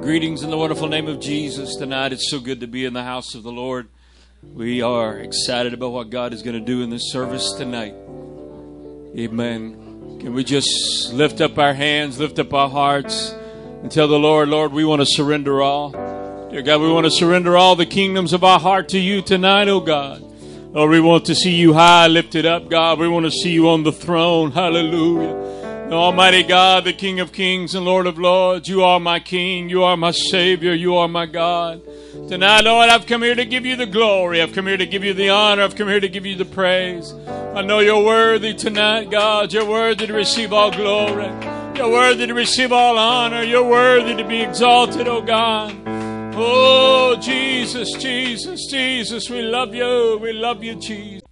Greetings in the wonderful name of Jesus tonight. It's so good to be in the house of the Lord. We are excited about what God is going to do in this service tonight. Amen. Can we just lift up our hands, lift up our hearts, and tell the Lord, Lord, we want to surrender all. Dear God, we want to surrender all the kingdoms of our heart to you tonight, oh God. Lord, we want to see you high lifted up, God. We want to see you on the throne. Hallelujah. Almighty God, the King of kings and Lord of lords, you are my King, you are my Savior, you are my God. Tonight, Lord, I've come here to give you the glory. I've come here to give you the honor. I've come here to give you the praise. I know you're worthy tonight, God. You're worthy to receive all glory. You're worthy to receive all honor. You're worthy to be exalted, oh God. Oh, Jesus, Jesus, Jesus, we love you. We love you, Jesus.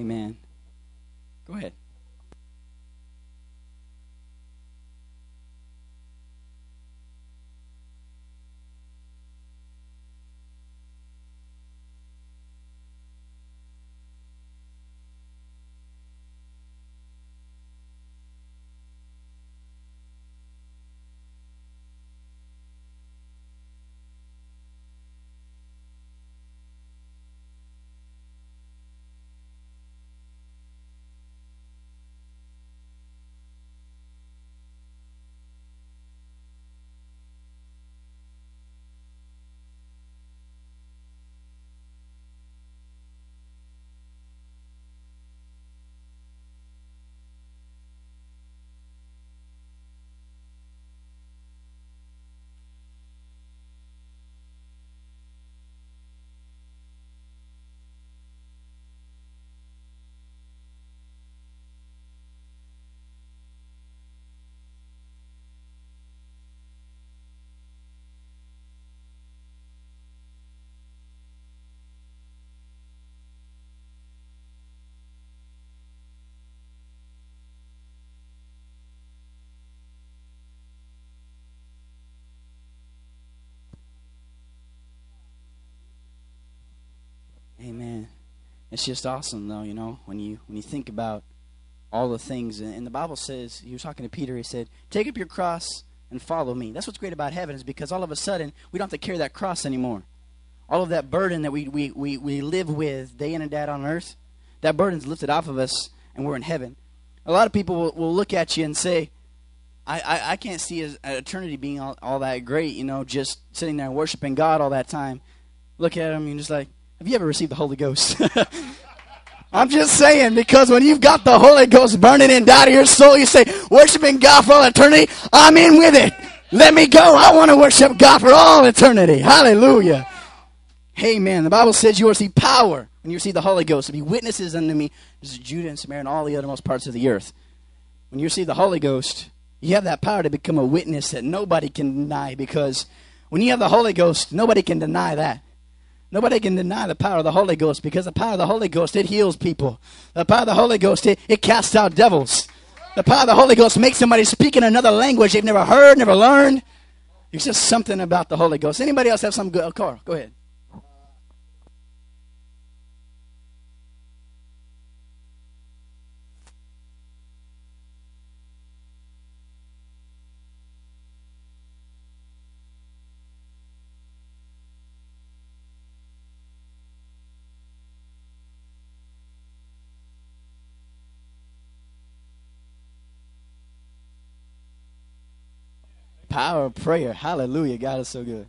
Amen. It's just awesome, though. You know, when you when you think about all the things, and the Bible says he was talking to Peter. He said, "Take up your cross and follow me." That's what's great about heaven is because all of a sudden we don't have to carry that cross anymore. All of that burden that we we we, we live with day in and day out on earth, that burden's lifted off of us, and we're in heaven. A lot of people will, will look at you and say, I, I, I can't see an uh, eternity being all, all that great, you know, just sitting there worshiping God all that time. Look at him and just like, have you ever received the Holy Ghost? I'm just saying, because when you've got the Holy Ghost burning inside of your soul, you say, worshiping God for all eternity, I'm in with it. Let me go. I want to worship God for all eternity. Hallelujah. Amen. The Bible says you will receive power when you receive the Holy Ghost to be witnesses unto me. This is Judah and Samaria and all the othermost parts of the earth. When you receive the Holy Ghost, you have that power to become a witness that nobody can deny because when you have the Holy Ghost, nobody can deny that. Nobody can deny the power of the Holy Ghost because the power of the Holy Ghost, it heals people. The power of the Holy Ghost, it, it casts out devils. The power of the Holy Ghost makes somebody speak in another language they've never heard, never learned. It's just something about the Holy Ghost. Anybody else have some good? Oh, Carl, go ahead. Power of prayer. Hallelujah. God is so good.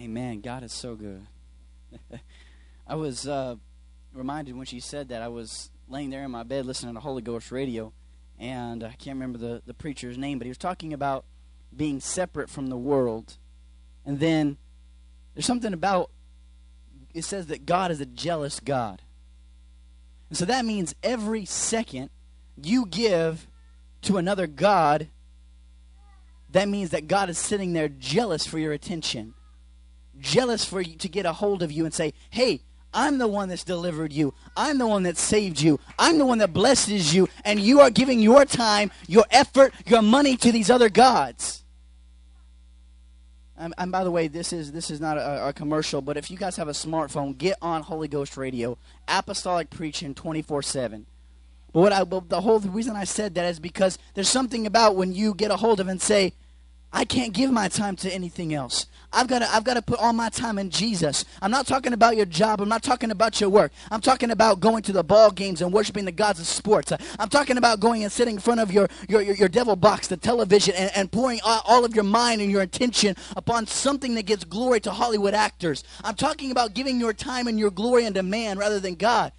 Amen. God is so good. I was uh, reminded when she said that I was laying there in my bed listening to Holy Ghost radio, and I can't remember the, the preacher's name, but he was talking about being separate from the world. And then there's something about it says that God is a jealous God. And so that means every second you give to another God, that means that God is sitting there jealous for your attention, jealous for you to get a hold of you and say, hey, I'm the one that's delivered you. I'm the one that saved you. I'm the one that blesses you. And you are giving your time, your effort, your money to these other gods. And, and by the way, this is this is not a, a, commercial, but if you guys have a smartphone, get on Holy Ghost Radio, apostolic preaching 24 7. But what I, but the whole reason I said that is because there's something about when you get a hold of and say, I can't give my time to anything else. I've got to I've got to put all my time in Jesus. I'm not talking about your job. I'm not talking about your work. I'm talking about going to the ball games and worshiping the gods of sports. I'm talking about going and sitting in front of your your, your, your devil box, the television, and, and pouring all of your mind and your attention upon something that gives glory to Hollywood actors. I'm talking about giving your time and your glory unto man rather than God.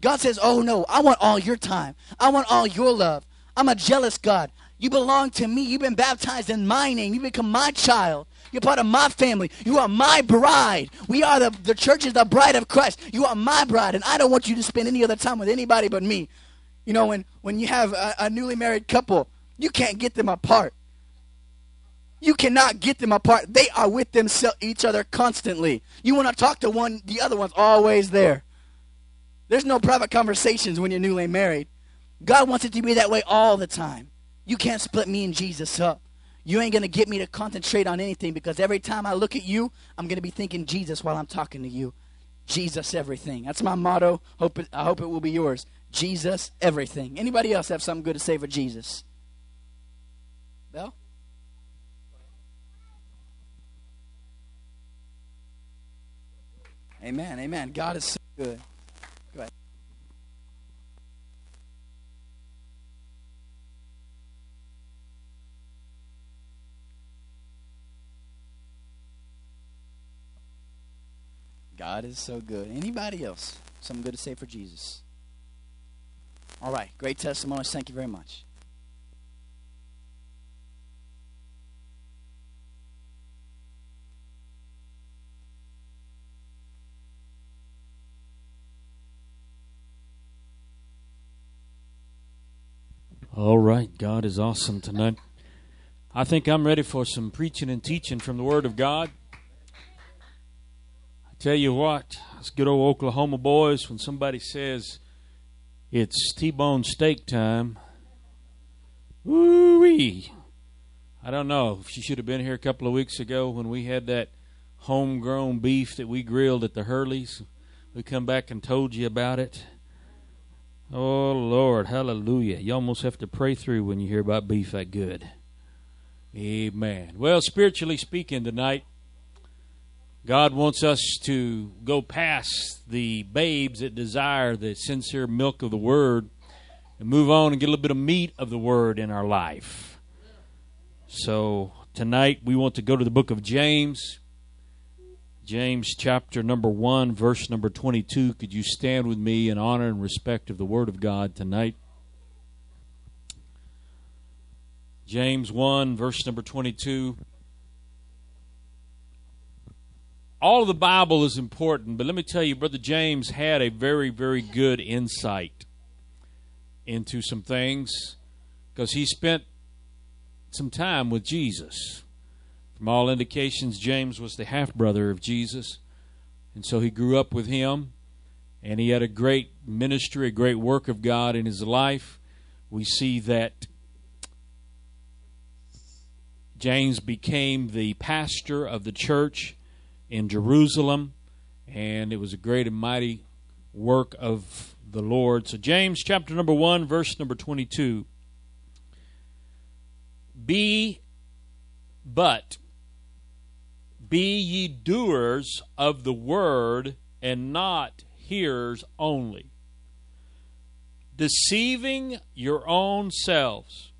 God says, Oh no, I want all your time. I want all your love. I'm a jealous God. You belong to me. You've been baptized in my name. You become my child. You're part of my family. You are my bride. We are the, the church is the bride of Christ. You are my bride, and I don't want you to spend any other time with anybody but me. You know, when, when you have a, a newly married couple, you can't get them apart. You cannot get them apart. They are with themselves, each other constantly. You want to talk to one, the other one's always there. There's no private conversations when you're newly married. God wants it to be that way all the time. You can't split me and Jesus up. You ain't going to get me to concentrate on anything because every time I look at you, I'm going to be thinking Jesus while I'm talking to you. Jesus everything. That's my motto. Hope it, I hope it will be yours. Jesus everything. Anybody else have something good to say for Jesus? Bell? Amen. Amen. God is so good. God is so good. Anybody else? Something good to say for Jesus? All right. Great testimonies. Thank you very much. All right. God is awesome tonight. I think I'm ready for some preaching and teaching from the Word of God. Tell you what, it's good old Oklahoma boys when somebody says it's T-bone steak time. Woo-wee. I don't know if she should have been here a couple of weeks ago when we had that homegrown beef that we grilled at the Hurleys. We come back and told you about it. Oh Lord, hallelujah. You almost have to pray through when you hear about beef that good. Amen. Well, spiritually speaking tonight, God wants us to go past the babes that desire the sincere milk of the Word and move on and get a little bit of meat of the Word in our life. So tonight we want to go to the book of James. James chapter number 1, verse number 22. Could you stand with me in honor and respect of the Word of God tonight? James 1, verse number 22. All of the Bible is important, but let me tell you, Brother James had a very, very good insight into some things because he spent some time with Jesus. From all indications, James was the half brother of Jesus, and so he grew up with him, and he had a great ministry, a great work of God in his life. We see that James became the pastor of the church in Jerusalem, and it was a great and mighty work of the Lord. So, James chapter number 1, verse number 22. Be but be ye doers of the word and not hearers only, deceiving your own selves.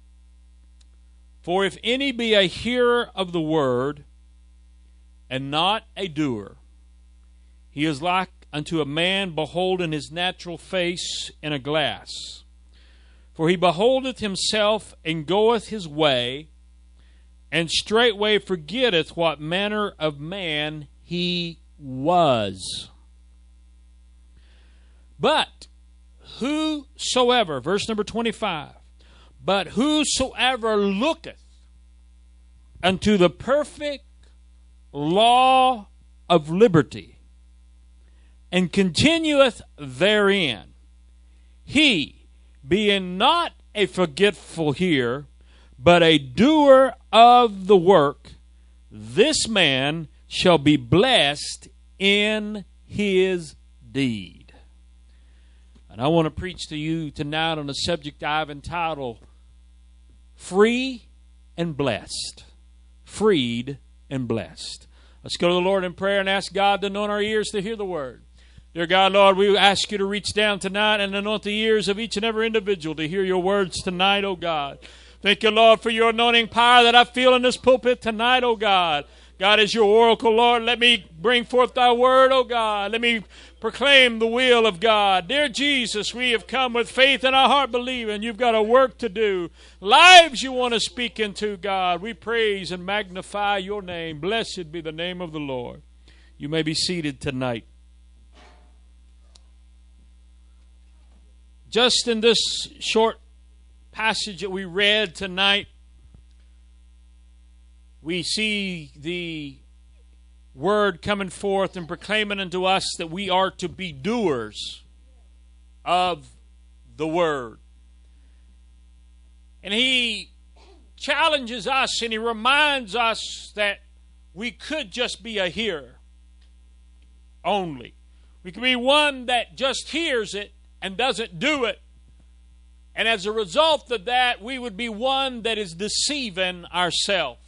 For if any be a hearer of the word, and not a doer. He is like unto a man beholding his natural face in a glass. For he beholdeth himself and goeth his way, and straightway forgetteth what manner of man he was. But whosoever, verse number 25, but whosoever looketh unto the perfect law of liberty and continueth therein, he, being not a forgetful hearer, but a doer of the work, this man shall be blessed in his deed. And I want to preach to you tonight on a subject I've entitled Free and Blessed. Freed and blessed. Let's go to the Lord in prayer and ask God to anoint our ears to hear the word. Dear God, Lord, we ask you to reach down tonight and anoint the ears of each and every individual to hear your words tonight, oh God. Thank you, Lord, for your anointing power that I feel in this pulpit tonight, oh God. God is your oracle, Lord. Let me bring forth thy word, O God. Let me proclaim the will of God. Dear Jesus, we have come with faith in our heart, believing you've got a work to do. Lives you want to speak into, God. We praise and magnify your name. Blessed be the name of the Lord. You may be seated tonight. Just in this short passage that we read tonight, we see the word coming forth and proclaiming unto us that we are to be doers of the word. And he challenges us and he reminds us that we could just be a hearer only. We could be one that just hears it and doesn't do it. And as a result of that, we would be one that is deceiving ourselves.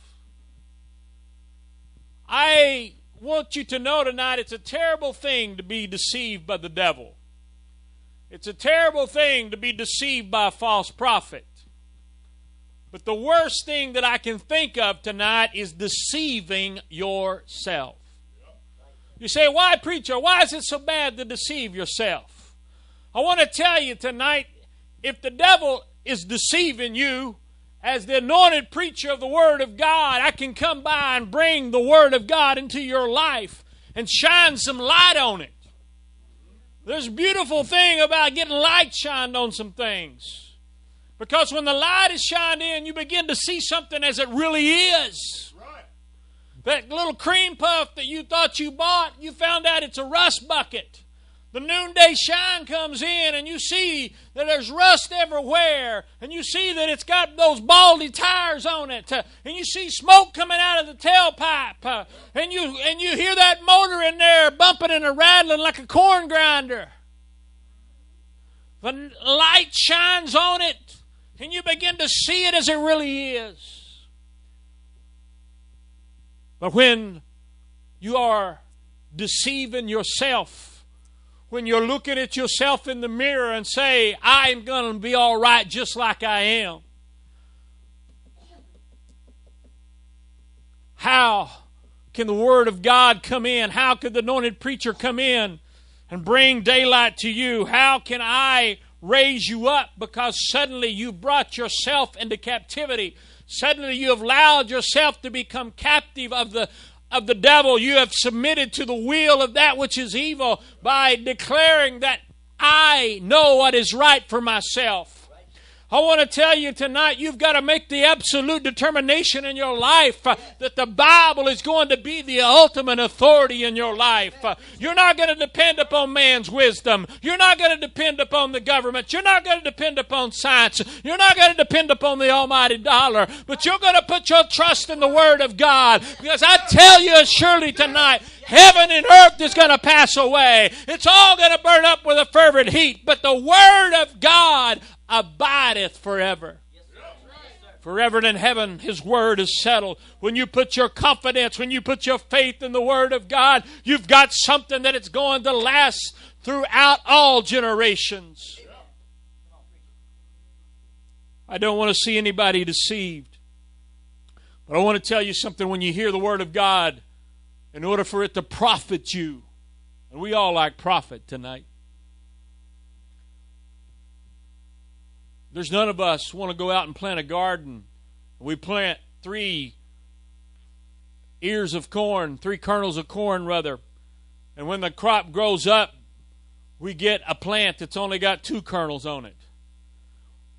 I want you to know tonight it's a terrible thing to be deceived by the devil. It's a terrible thing to be deceived by a false prophet. But the worst thing that I can think of tonight is deceiving yourself. You say, why, preacher? Why is it so bad to deceive yourself? I want to tell you tonight if the devil is deceiving you, as the anointed preacher of the Word of God, I can come by and bring the Word of God into your life and shine some light on it. There's a beautiful thing about getting light shined on some things. Because when the light is shined in, you begin to see something as it really is. Right. That little cream puff that you thought you bought, you found out it's a rust bucket. The noonday shine comes in, and you see that there's rust everywhere, and you see that it's got those baldy tires on it, uh, and you see smoke coming out of the tailpipe, uh, and you and you hear that motor in there bumping and rattling like a corn grinder. The light shines on it, and you begin to see it as it really is. But when you are deceiving yourself, when you're looking at yourself in the mirror and say, I'm going to be all right just like I am. How can the Word of God come in? How could the anointed preacher come in and bring daylight to you? How can I raise you up because suddenly you brought yourself into captivity? Suddenly you have allowed yourself to become captive of the of the devil. You have submitted to the will of that which is evil by declaring that I know what is right for myself. I want to tell you tonight, you've got to make the absolute determination in your life uh, that the Bible is going to be the ultimate authority in your life. Uh, you're not going to depend upon man's wisdom. You're not going to depend upon the government. You're not going to depend upon science. You're not going to depend upon the almighty dollar. But you're going to put your trust in the Word of God. Because I tell you surely tonight, heaven and earth is going to pass away. It's all going to burn up with a fervent heat. But the Word of God abideth forever. Forever in heaven, His Word is settled. When you put your confidence, when you put your faith in the Word of God, you've got something that it's going to last throughout all generations. I don't want to see anybody deceived. But I want to tell you something when you hear the Word of God in order for it to profit you. And we all like profit tonight. There's none of us want to go out and plant a garden. We plant three ears of corn, three kernels of corn, rather. And when the crop grows up, we get a plant that's only got two kernels on it.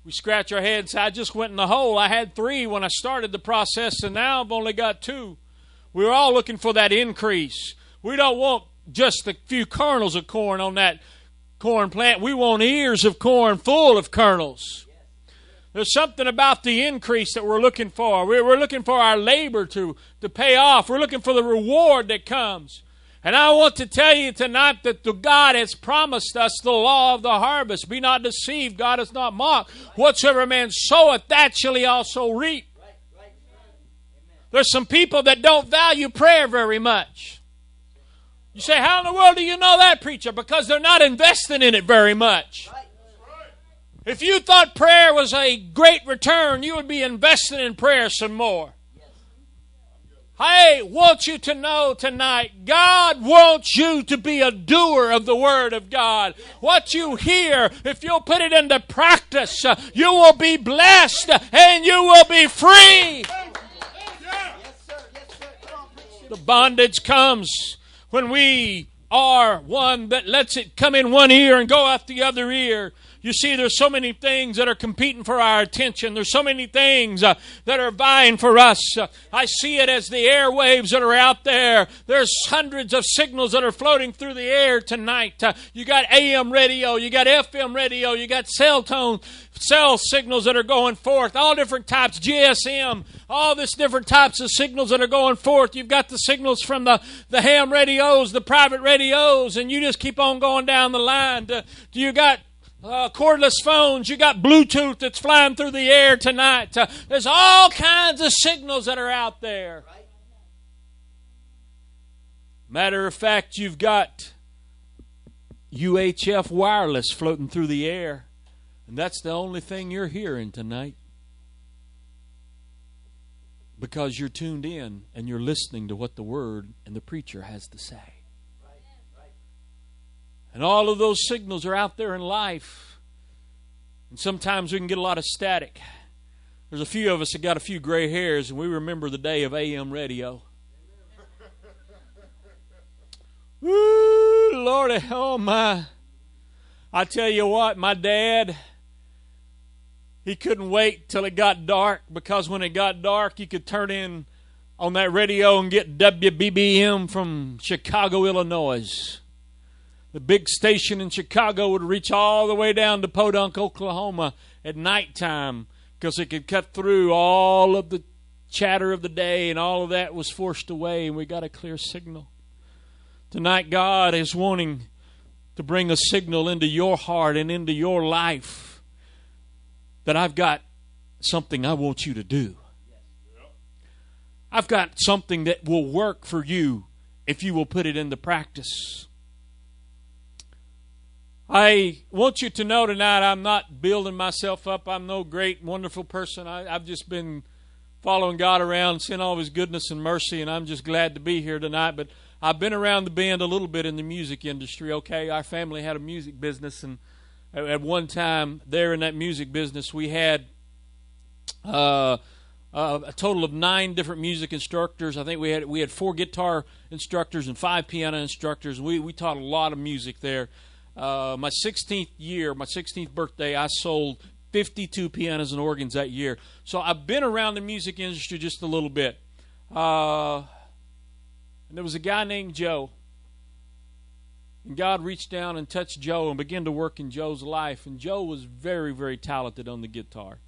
We scratch our heads. I just went in the hole. I had three when I started the process, and now I've only got two. We're all looking for that increase. We don't want just a few kernels of corn on that corn plant. We want ears of corn full of kernels. There's something about the increase that we're looking for. We're looking for our labor to, to pay off. We're looking for the reward that comes. And I want to tell you tonight that the God has promised us the law of the harvest. Be not deceived, God is not mocked. Whatsoever man soweth, that shall he also reap. There's some people that don't value prayer very much. You say, How in the world do you know that, preacher? Because they're not investing in it very much. If you thought prayer was a great return, you would be investing in prayer some more. I want you to know tonight, God wants you to be a doer of the Word of God. What you hear, if you'll put it into practice, uh, you will be blessed and you will be free. The bondage comes when we are one that lets it come in one ear and go out the other ear. You see, there's so many things that are competing for our attention. There's so many things uh, that are vying for us. Uh, I see it as the airwaves that are out there. There's hundreds of signals that are floating through the air tonight. Uh, you got AM radio, you got FM radio, you got cell tone, cell signals that are going forth, all different types, GSM, all this different types of signals that are going forth. You've got the signals from the, the ham radios, the private radios, and you just keep on going down the line. Do you got uh, cordless phones, you got Bluetooth that's flying through the air tonight. Uh, there's all kinds of signals that are out there. Matter of fact, you've got UHF wireless floating through the air, and that's the only thing you're hearing tonight. Because you're tuned in and you're listening to what the Word and the preacher has to say. And all of those signals are out there in life. And sometimes we can get a lot of static. There's a few of us that got a few gray hairs, and we remember the day of AM radio. Woo, Lordy, oh my. I tell you what, my dad, he couldn't wait till it got dark because when it got dark, you could turn in on that radio and get WBBM from Chicago, Illinois. The big station in Chicago would reach all the way down to Podunk, Oklahoma at nighttime because it could cut through all of the chatter of the day and all of that was forced away and we got a clear signal. Tonight, God is wanting to bring a signal into your heart and into your life that I've got something I want you to do. I've got something that will work for you if you will put it into practice. I want you to know tonight I'm not building myself up. I'm no great, wonderful person. I, have just been following God around, seeing all His goodness and mercy, and I'm just glad to be here tonight. But I've been around the bend a little bit in the music industry, okay? Our family had a music business, and at one time there in that music business, we had uh, uh, a total of nine different music instructors. I think we had we had four guitar instructors and five piano instructors. We we taught a lot of music there uh, my 16th year, my 16th birthday, I sold 52 pianos and organs that year. So I've been around the music industry just a little bit. Uh, and there was a guy named Joe. And God reached down and touched Joe and began to work in Joe's life. And Joe was very, very talented on the guitar.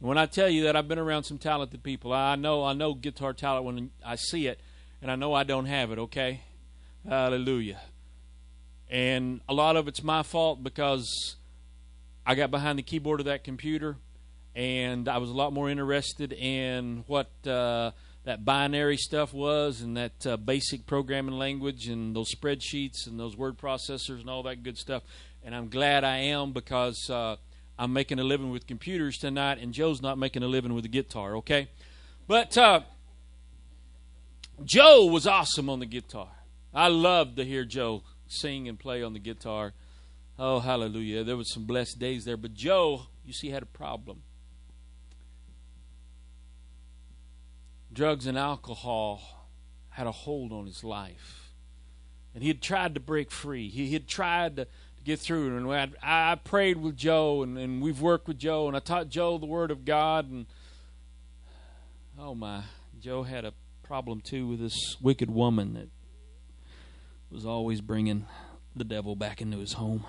And when I tell you that I've been around some talented people, I know I know guitar talent when I see it, and I know I don't have it. Okay, Hallelujah. And a lot of it's my fault because I got behind the keyboard of that computer and I was a lot more interested in what uh, that binary stuff was and that uh, basic programming language and those spreadsheets and those word processors and all that good stuff. And I'm glad I am because uh, I'm making a living with computers tonight and Joe's not making a living with a guitar, okay? But uh, Joe was awesome on the guitar. I loved to hear Joe sing and play on the guitar. Oh, hallelujah. There was some blessed days there. But Joe, you see, had a problem. Drugs and alcohol had a hold on his life. And he had tried to break free. He had tried to get through. And I, I prayed with Joe, and, and we've worked with Joe, and I taught Joe the Word of God. And oh my, Joe had a problem too with this wicked woman that was always bringing the devil back into his home.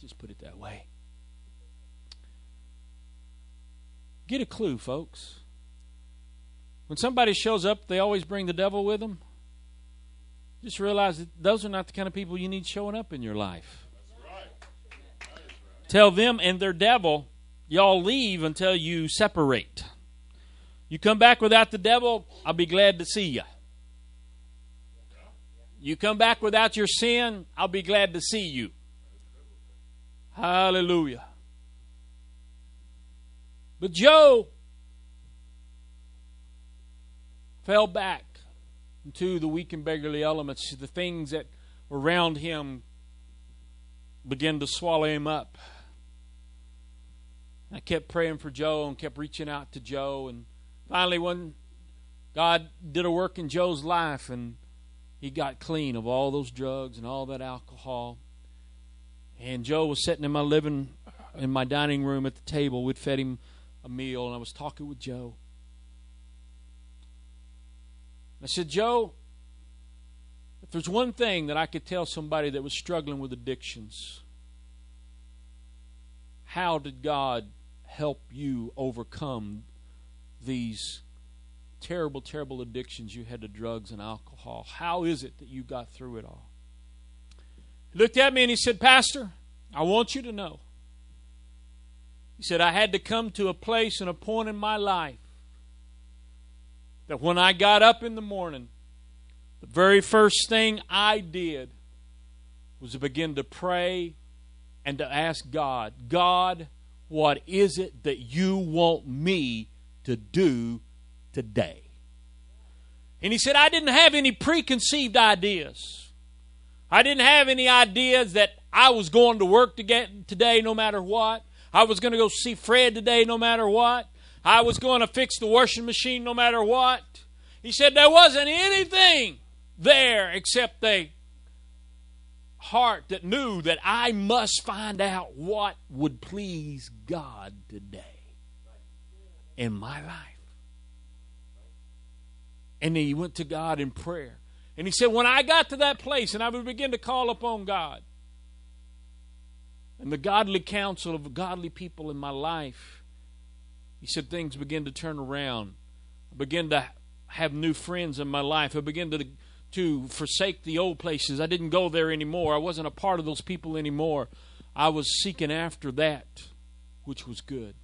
Just put it that way. Get a clue, folks. When somebody shows up, they always bring the devil with them. Just realize that those are not the kind of people you need showing up in your life. Tell them and their devil, y'all leave until you separate. You come back without the devil, I'll be glad to see you. You come back without your sin, I'll be glad to see you. Hallelujah. But Joe fell back into the weak and beggarly elements, the things that were around him began to swallow him up. I kept praying for Joe and kept reaching out to Joe. And finally, when God did a work in Joe's life and he got clean of all those drugs and all that alcohol. And Joe was sitting in my living, in my dining room at the table. We'd fed him a meal, and I was talking with Joe. I said, Joe, if there's one thing that I could tell somebody that was struggling with addictions, how did God help you overcome these terrible, terrible addictions you had to drugs and alcohol? How is it that you got through it all? He looked at me and he said, Pastor, I want you to know. He said, I had to come to a place and a point in my life that when I got up in the morning, the very first thing I did was to begin to pray and to ask God, God, what is it that you want me to do today? And he said, I didn't have any preconceived ideas. I didn't have any ideas that I was going to work to get today no matter what. I was going to go see Fred today no matter what. I was going to fix the washing machine no matter what. He said there wasn't anything there except a heart that knew that I must find out what would please God today in my life. And he went to God in prayer. And he said, When I got to that place and I would begin to call upon God and the godly counsel of godly people in my life, he said, things began to turn around. I began to have new friends in my life. I began to, to forsake the old places. I didn't go there anymore. I wasn't a part of those people anymore. I was seeking after that which was good.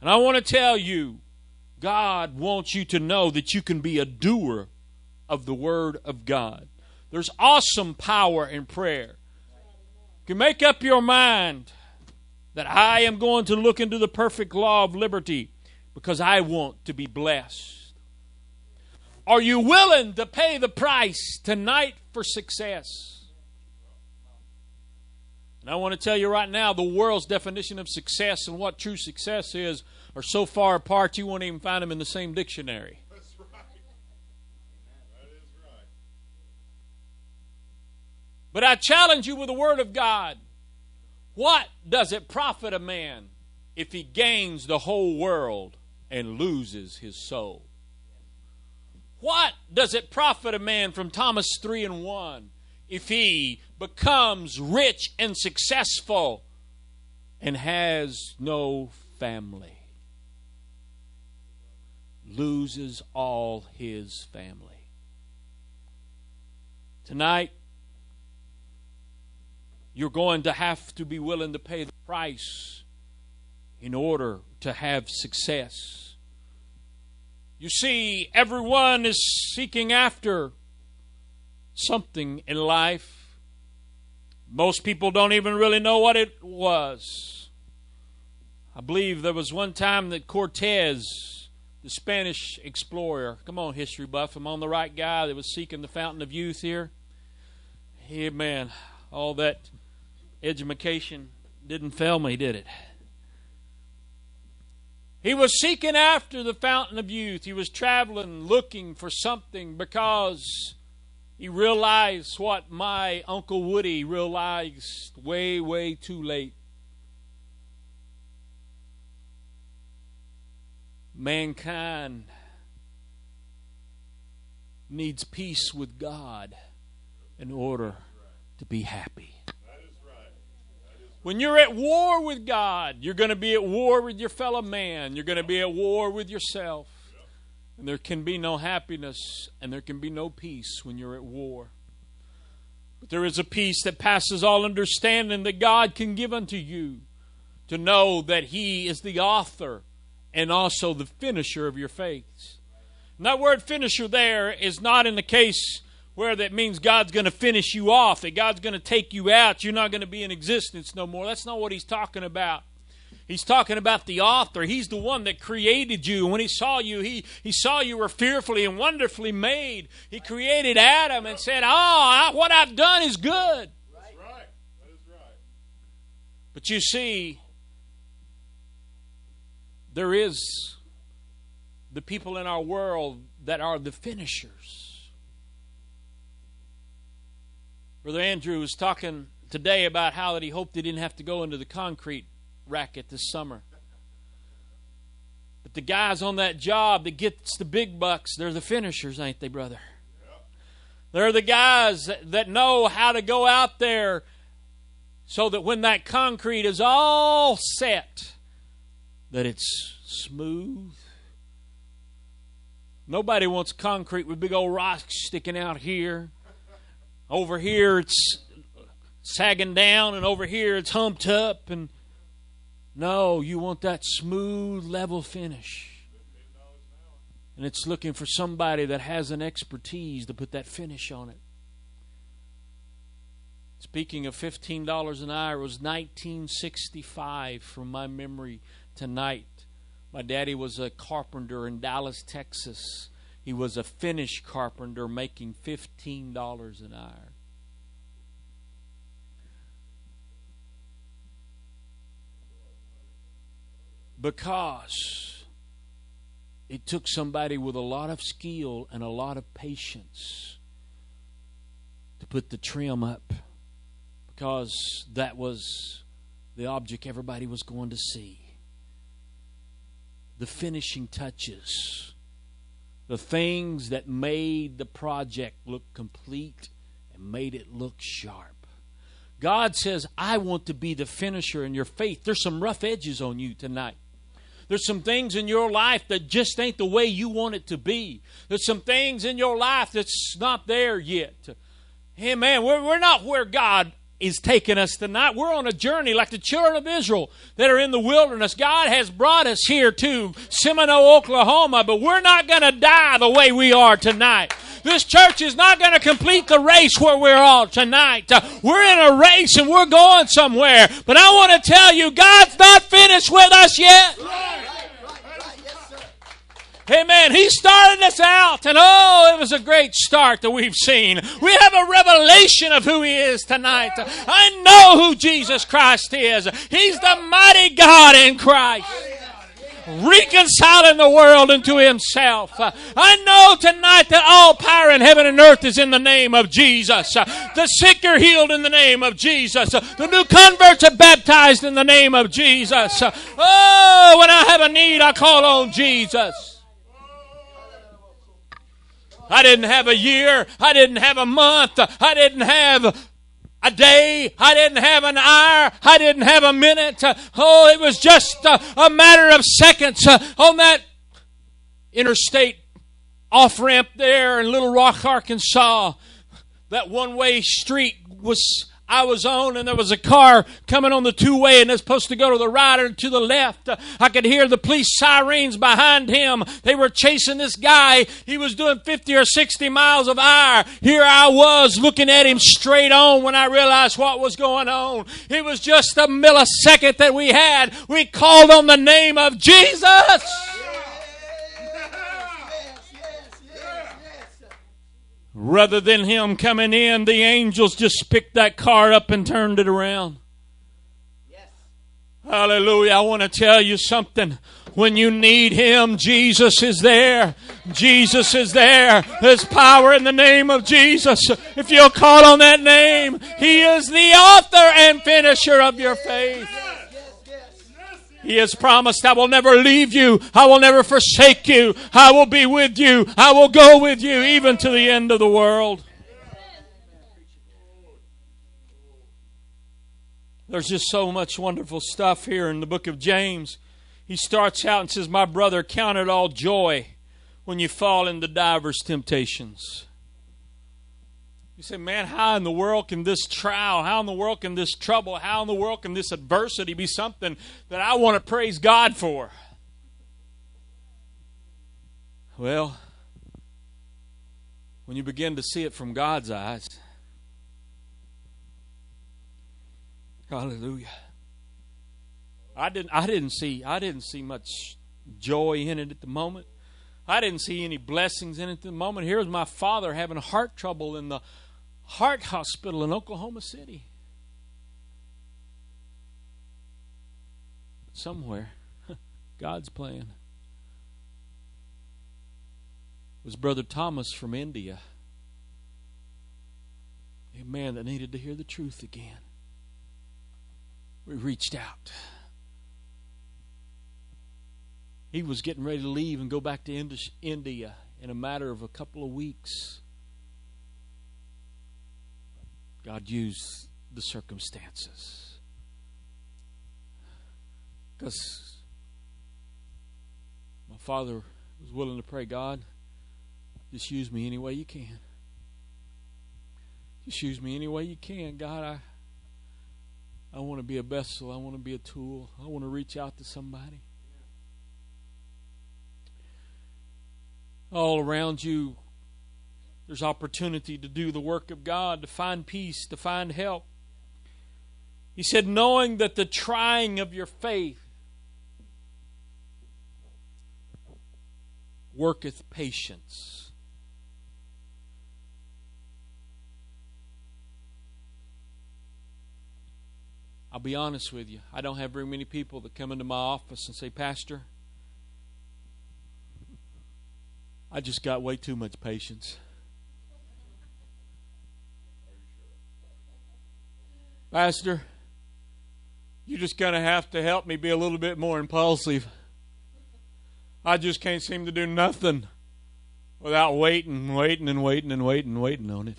And I want to tell you, God wants you to know that you can be a doer of the Word of God. There's awesome power in prayer. You can make up your mind that I am going to look into the perfect law of liberty because I want to be blessed. Are you willing to pay the price tonight for success? And I want to tell you right now the world's definition of success and what true success is are so far apart you won't even find them in the same dictionary. That's right. That is right. But I challenge you with the Word of God. What does it profit a man if he gains the whole world and loses his soul? What does it profit a man from Thomas 3 and 1 if he becomes rich and successful and has no family? Loses all his family. Tonight, you're going to have to be willing to pay the price in order to have success. You see, everyone is seeking after something in life. Most people don't even really know what it was. I believe there was one time that Cortez the Spanish explorer. Come on, history buff. I'm on the right guy that was seeking the fountain of youth here. Hey, man, all that education didn't fail me, did it? He was seeking after the fountain of youth. He was traveling, looking for something because he realized what my Uncle Woody realized way, way too late. Mankind needs peace with God in order to be happy. When you're at war with God, you're going to be at war with your fellow man. You're going to be at war with yourself. And there can be no happiness and there can be no peace when you're at war. But there is a peace that passes all understanding that God can give unto you to know that He is the author and also the finisher of your faith. And that word finisher there is not in the case where that means God's going to finish you off, that God's going to take you out, you're not going to be in existence no more. That's not what he's talking about. He's talking about the author. He's the one that created you. When he saw you, he, he saw you were fearfully and wonderfully made. He created Adam and said, Oh, what I've done is good. That's right. That is right. But you see, there is the people in our world that are the finishers. Brother Andrew was talking today about how that he hoped he didn't have to go into the concrete racket this summer. But the guys on that job that gets the big bucks, they're the finishers, ain't they, brother? They're the guys that, that know how to go out there so that when that concrete is all set, that it's smooth. Nobody wants concrete with big old rocks sticking out here. Over here it's sagging down, and over here it's humped up. And no, you want that smooth, level finish. And it's looking for somebody that has an expertise to put that finish on it. Speaking of $15 an hour, it was 1965 from my memory tonight. My daddy was a carpenter in Dallas, Texas. He was a finish carpenter making $15 an hour. Because it took somebody with a lot of skill and a lot of patience to put the trim up because that was the object everybody was going to see. The finishing touches, the things that made the project look complete and made it look sharp. God says, I want to be the finisher in your faith. There's some rough edges on you tonight. There's some things in your life that just ain't the way you want it to be. There's some things in your life that's not there yet. Hey, man, we're, we're not where God is taking us tonight. We're on a journey like the children of Israel that are in the wilderness. God has brought us here to Seminole, Oklahoma, but we're not going to die the way we are tonight. This church is not going to complete the race where we're all tonight. Uh, we're in a race and we're going somewhere. But I want to tell you, God's not finished with us yet. Amen. He started us out, and oh, it was a great start that we've seen. We have a revelation of who He is tonight. I know who Jesus Christ is. He's the mighty God in Christ reconciling the world unto himself. I know tonight that all power in heaven and earth is in the name of Jesus. The sick are healed in the name of Jesus. The new converts are baptized in the name of Jesus. Oh, when I have a need, I call on Jesus. I didn't have a year. I didn't have a month. I didn't have a day. I didn't have an hour. I didn't have a minute. Oh, it was just a, matter of seconds uh, on that interstate off ramp there in Little Rock, Arkansas. That one way street was I was on, and there was a car coming on the two way, and it's supposed to go to the right or to the left. I could hear the police sirens behind him. They were chasing this guy. He was doing 50 or 60 miles of hour. Here I was looking at him straight on when I realized what was going on. It was just a millisecond that we had. We called on the name of Jesus. Rather than him coming in, the angels just picked that car up and turned it around. Yes. Hallelujah. I want to tell you something. When you need Him, Jesus is there. Jesus is there. There's power in the name of Jesus. If you'll call on that name, He is the author and finisher of your faith. He has promised, I will never leave you. I will never forsake you. I will be with you. I will go with you even to the end of the world. There's just so much wonderful stuff here in the book of James. He starts out and says, My brother, count it all joy when you fall into divers temptations. You say, man, how in the world can this trial, how in the world can this trouble, how in the world can this adversity be something that I want to praise God for? Well, when you begin to see it from God's eyes, Hallelujah. I didn't I didn't see I didn't see much joy in it at the moment. I didn't see any blessings in it at the moment. Here's my father having heart trouble in the heart hospital in Oklahoma City. Somewhere, God's plan was Brother Thomas from India. A man that needed to hear the truth again we reached out. He was getting ready to leave and go back to India in a matter of a couple of weeks. God used the circumstances. Because my father was willing to pray, God, just use me any way you can. Just use me any way you can. God, I I want to be a vessel. I want to be a tool. I want to reach out to somebody. All around you, there's opportunity to do the work of God, to find peace, to find help. He said, knowing that the trying of your faith worketh patience. I'll be honest with you. I don't have very many people that come into my office and say, Pastor, I just got way too much patience. Pastor, you're just going to have to help me be a little bit more impulsive. I just can't seem to do nothing without waiting, waiting, and waiting, and waiting, and waiting on it.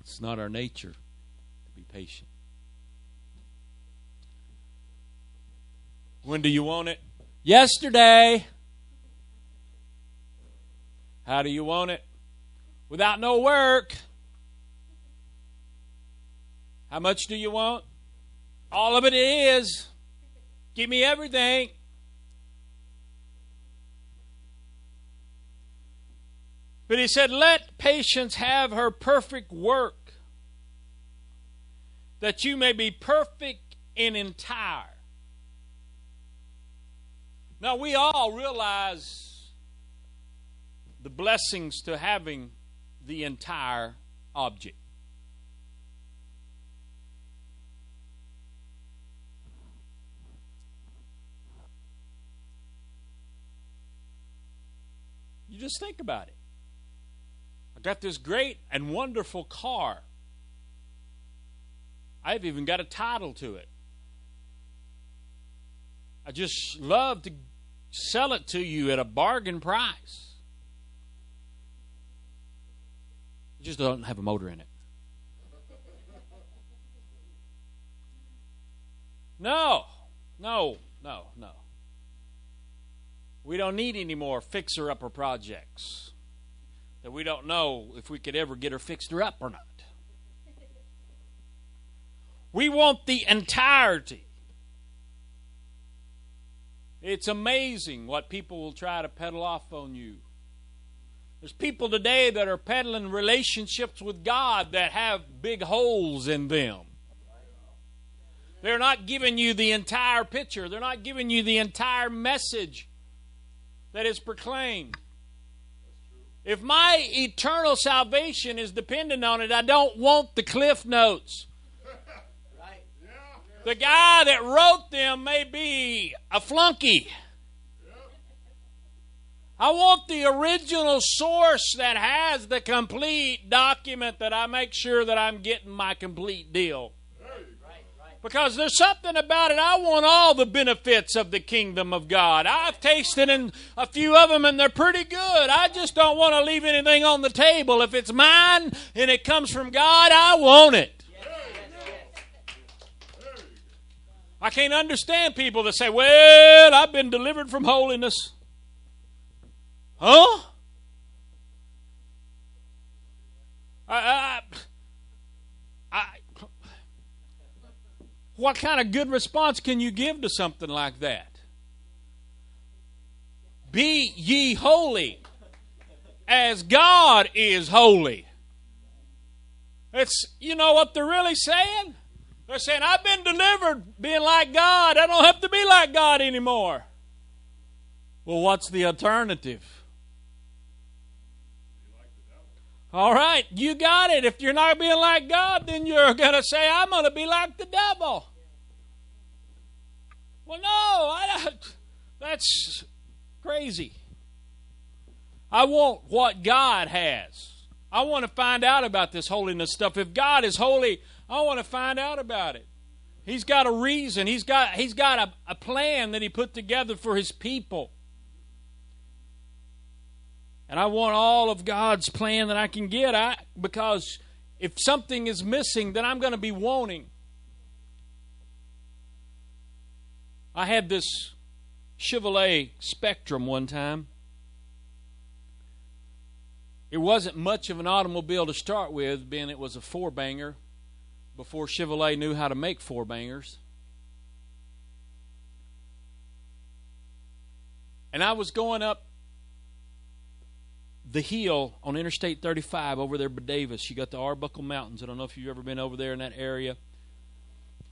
It's not our nature to be patient. When do you want it? Yesterday. How do you want it? Without no work. How much do you want? All of it is. Give me everything. But he said, Let patience have her perfect work that you may be perfect and entire. Now, we all realize the blessings to having the entire object. You just think about it. I got this great and wonderful car. I've even got a title to it. I just love to sell it to you at a bargain price. It just doesn't have a motor in it. No, no, no, no. We don't need any more fixer upper projects that we don't know if we could ever get her fixed her up or not. We want the entirety. It's amazing what people will try to peddle off on you. There's people today that are peddling relationships with God that have big holes in them. They're not giving you the entire picture, they're not giving you the entire message. that is proclaimed. If my eternal salvation is dependent on it, I don't want the cliff notes. The guy that wrote them may be a flunky. I want the original source that has the complete document that I make sure that I'm getting my complete deal. Because there's something about it. I want all the benefits of the kingdom of God. I've tasted in a few of them and they're pretty good. I just don't want to leave anything on the table. If it's mine and it comes from God, I want it. I can't understand people that say, Well, I've been delivered from holiness. Huh? I, I, I, what kind of good response can you give to something like that? Be ye holy as God is holy. It's, you know what they're really saying? They're saying, I've been delivered being like God. I don't have to be like God anymore. Well, what's the alternative? All right, you got it. If you're not being like God, then you're going to say, I'm going to be like the devil. Well, no, I don't. That's crazy. I want what God has. I want to find out about this holiness stuff. If God is holy, I want to find out about it. He's got a reason. He's got he's got a, a plan that he put together for his people. And I want all of God's plan that I can get. I because if something is missing, then I'm going to be wanting. I had this Chevrolet Spectrum one time. It wasn't much of an automobile to start with, being it was a four banger before Chevrolet knew how to make four bangers. And I was going up the hill on Interstate 35 over there by Davis. You got the Arbuckle Mountains. I don't know if you've ever been over there in that area.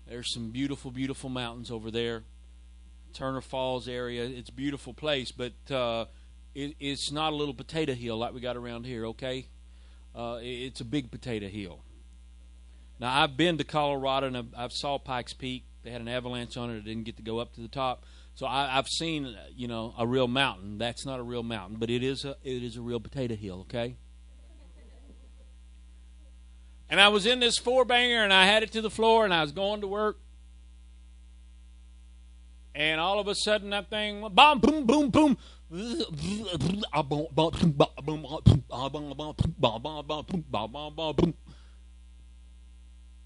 There's some beautiful, beautiful mountains over there. Turner Falls area. It's a beautiful place, but uh, it, it's not a little potato hill like we got around here, okay? Uh, it's a big potato hill. Now, I've been to Colorado and I've, I've saw Pikes Peak. They had an avalanche on it. I didn't get to go up to the top. So I, have seen, you know, a real mountain. That's not a real mountain, but it is a it is a real potato hill. Okay. And I was in this four banger, and I had it to the floor, and I was going to work, and all of a sudden that thing, boom, boom, boom, boom.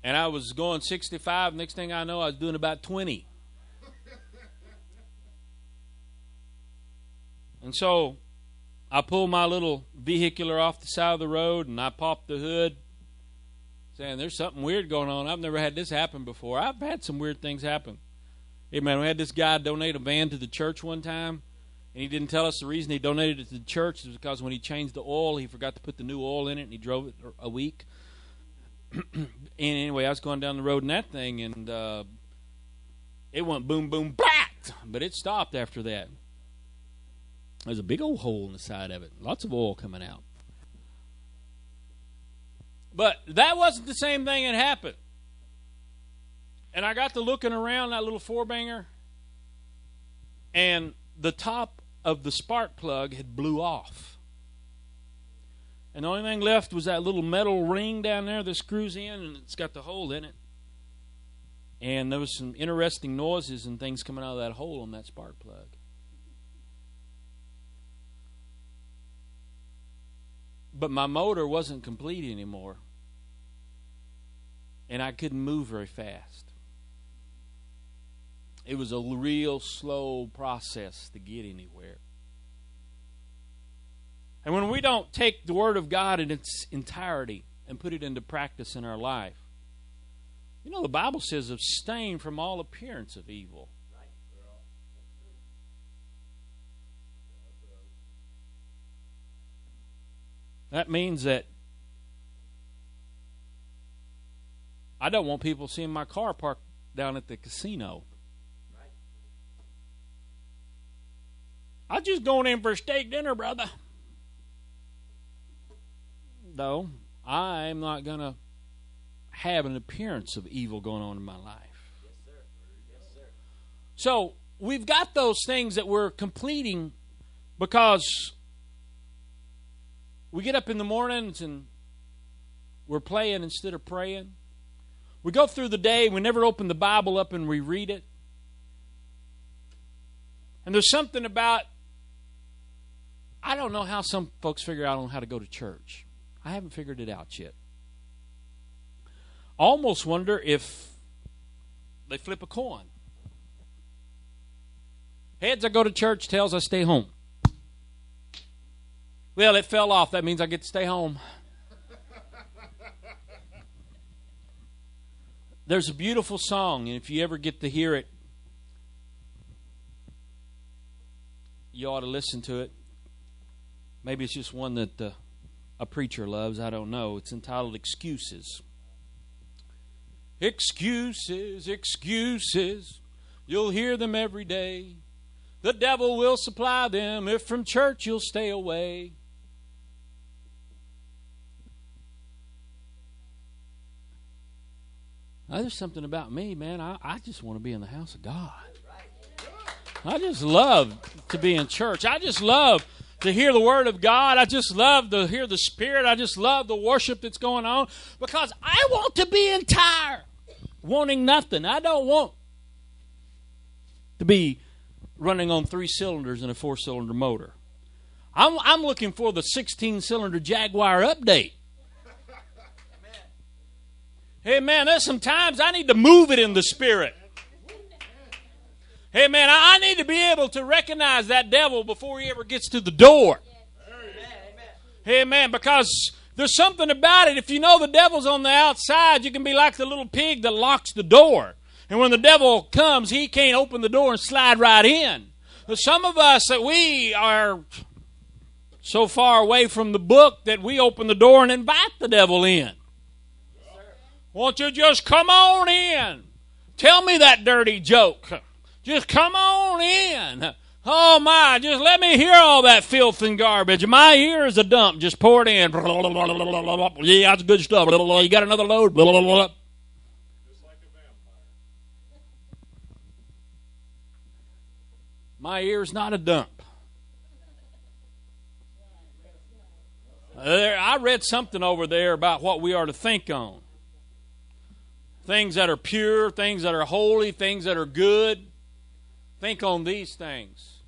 And I was going 65. Next thing I know, I was doing about 20. And so I pulled my little vehicular off the side of the road and I popped the hood, saying, There's something weird going on. I've never had this happen before. I've had some weird things happen. Hey, man, we had this guy donate a van to the church one time, and he didn't tell us the reason he donated it to the church is because when he changed the oil, he forgot to put the new oil in it and he drove it a week. and anyway, I was going down the road in that thing, and uh, it went boom, boom, blat! But it stopped after that. There's a big old hole in the side of it. Lots of oil coming out. But that wasn't the same thing that happened. And I got to looking around that little four banger, and the top of the spark plug had blew off. And the only thing left was that little metal ring down there that screws in, and it's got the hole in it. And there was some interesting noises and things coming out of that hole on that spark plug. But my motor wasn't complete anymore. And I couldn't move very fast. It was a real slow process to get anywhere. And when we don't take the Word of God in its entirety and put it into practice in our life, you know, the Bible says, abstain from all appearance of evil. That means that I don't want people seeing my car parked down at the casino. I was just going in for steak dinner, brother. Though I'm not going to have an appearance of evil going on in my life. Yes, sir. Yes, sir. So we've got those things that we're completing because we get up in the mornings and we're playing instead of praying. We go through the day, we never open the Bible up and we read it. And there's something about, I don't know how some folks figure out on how to go to church. I haven't figured it out yet. I almost wonder if they flip a coin. Heads, I go to church. Tails, I stay home. Well, it fell off. That means I get to stay home. There's a beautiful song, and if you ever get to hear it, you ought to listen to it. Maybe it's just one that uh, a preacher loves. I don't know. It's entitled Excuses. Excuses, excuses. You'll hear them every day. The devil will supply them if from church you'll stay away. There's something about me, man. I, I just want to be in the house of God. I just love to be in church. I just love to hear the word of God. I just love to hear the Spirit. I just love the worship that's going on because I want to be entire, wanting nothing. I don't want to be running on three cylinders and a four cylinder motor. I'm, I'm looking for the 16 cylinder Jaguar update. Hey, man, there's some times I need to move it in the spirit. Hey, man, I need to be able to recognize that devil before he ever gets to the door. Hey, man, because there's something about it. If you know the devil's on the outside, you can be like the little pig that locks the door. And when the devil comes, he can't open the door and slide right in. But some of us that we are so far away from the book that we open the door and invite the devil in. Won't you just come on in? Tell me that dirty joke. Just come on in. Oh my, just let me hear all that filth and garbage. My ear is a dump. Just pour it in. Yeah, that's good stuff. You got another load. Like. My ear's not a dump. There, I read something over there about what we are to think on. Things that are pure, things that are holy, things that are good. Think on these things.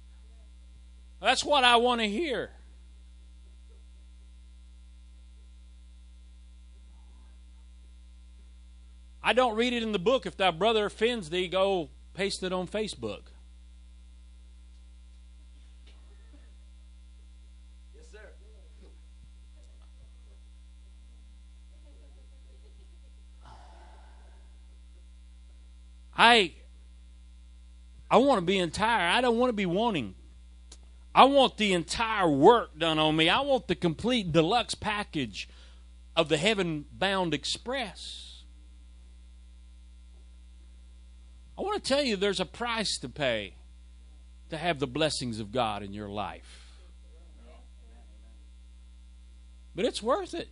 That's what I want to hear. I don't read it in the book. If thy brother offends thee, go paste it on Facebook. I I want to be entire. I don't want to be wanting. I want the entire work done on me. I want the complete deluxe package of the heaven bound express. I want to tell you there's a price to pay to have the blessings of God in your life. But it's worth it.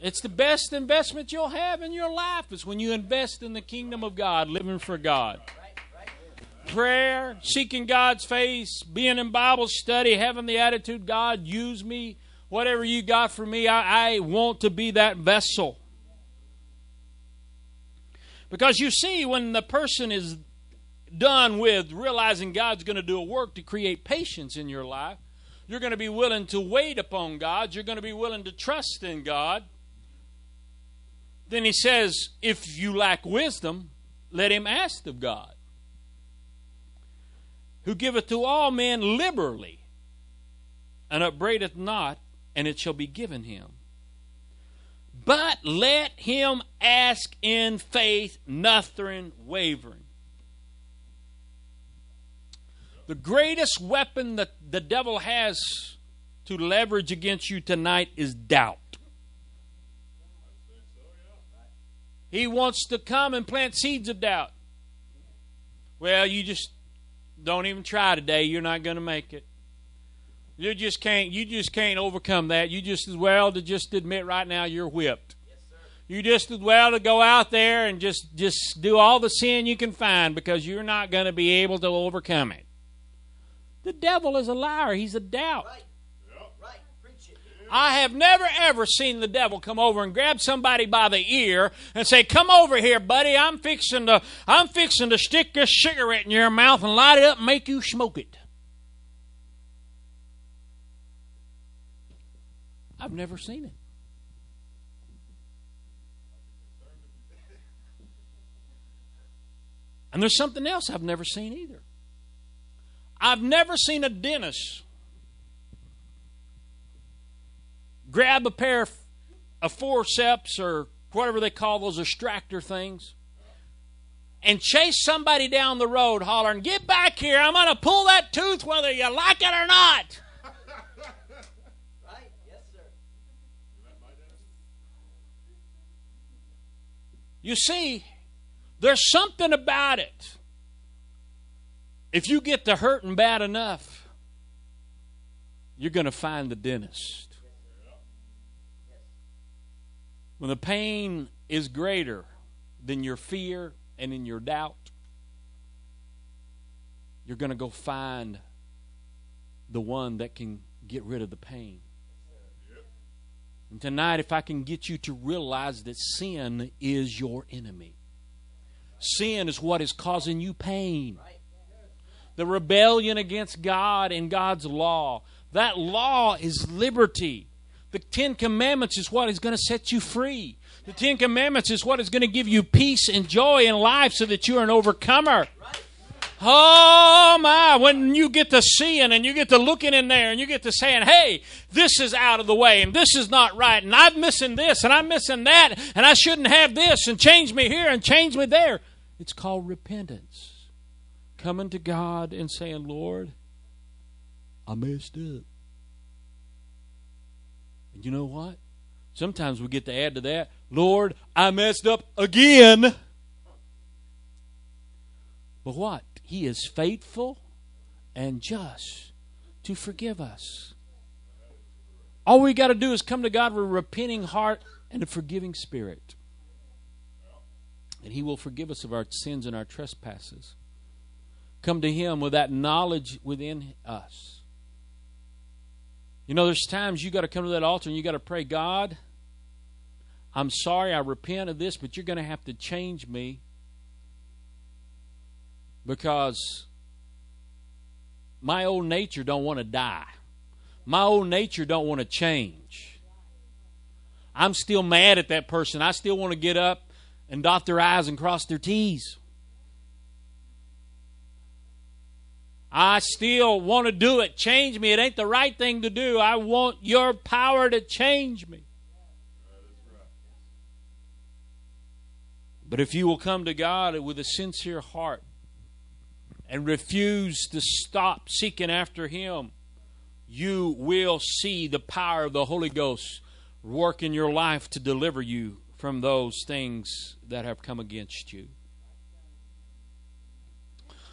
It's the best investment you'll have in your life is when you invest in the kingdom of God, living for God. Prayer, seeking God's face, being in Bible study, having the attitude, God, use me. Whatever you got for me, I, I want to be that vessel. Because you see, when the person is done with realizing God's going to do a work to create patience in your life, you're going to be willing to wait upon God. You're going to be willing to trust in God. Then he says, if you lack wisdom, let him ask of God, who giveth to all men liberally, and upbraideth not, and it shall be given him. But let him ask in faith, nothing wavering. The greatest weapon that the devil has to leverage against you tonight is doubt. He wants to come and plant seeds of doubt. Well, you just Don't even try today. You're not going to make it. You just can't. You just can't overcome that. You just as well to just admit right now you're whipped. Yes, you just as well to go out there and just just do all the sin you can find because you're not going to be able to overcome it. The devil is a liar. He's a doubt. Right. I have never ever seen the devil come over and grab somebody by the ear and say, "Come over here, buddy. I'm fixing to I'm fixing to stick this cigarette in your mouth and light it up and make you smoke it." I've never seen it. And there's something else I've never seen either. I've never seen a dentist grab a pair of, forceps or whatever they call those extractor things and chase somebody down the road hollering, Get back here, I'm going to pull that tooth whether you like it or not. Right. Yes, sir. You see, there's something about it. If you get to hurting bad enough, you're going to find the dentist. When the pain is greater than your fear and in your doubt, you're going to go find the one that can get rid of the pain. And tonight, if I can get you to realize that sin is your enemy, sin is what is causing you pain. The rebellion against God and God's law. That law is liberty. The Ten Commandments is what is going to set you free. The Ten Commandments is what is going to give you peace and joy in life so that you are an overcomer. Oh my, when you get to seeing and you get to looking in there and you get to saying, hey, this is out of the way and this is not right and I'm missing this and I'm missing that and I shouldn't have this and change me here and change me there. It's called repentance. Coming to God and saying, Lord, I messed up. And you know what? Sometimes we get to add to that, Lord, I messed up again. But what? He is faithful and just to forgive us. All we got to do is come to God with a repenting heart and a forgiving spirit. And He will forgive us of our sins and our trespasses. Come to Him with that knowledge within us. You know, there's times you got to come to that altar and you got to pray, God, I'm sorry, I repent of this, but you're going to have to change me because my old nature don't want to die. My old nature don't want to change. I'm still mad at that person. I still want to get up and dot their I's and cross their T's. I still want to do it. Change me. It ain't the right thing to do. I want your power to change me. But if you will come to God with a sincere heart and refuse to stop seeking after Him, you will see the power of the Holy Ghost work in your life to deliver you from those things that have come against you.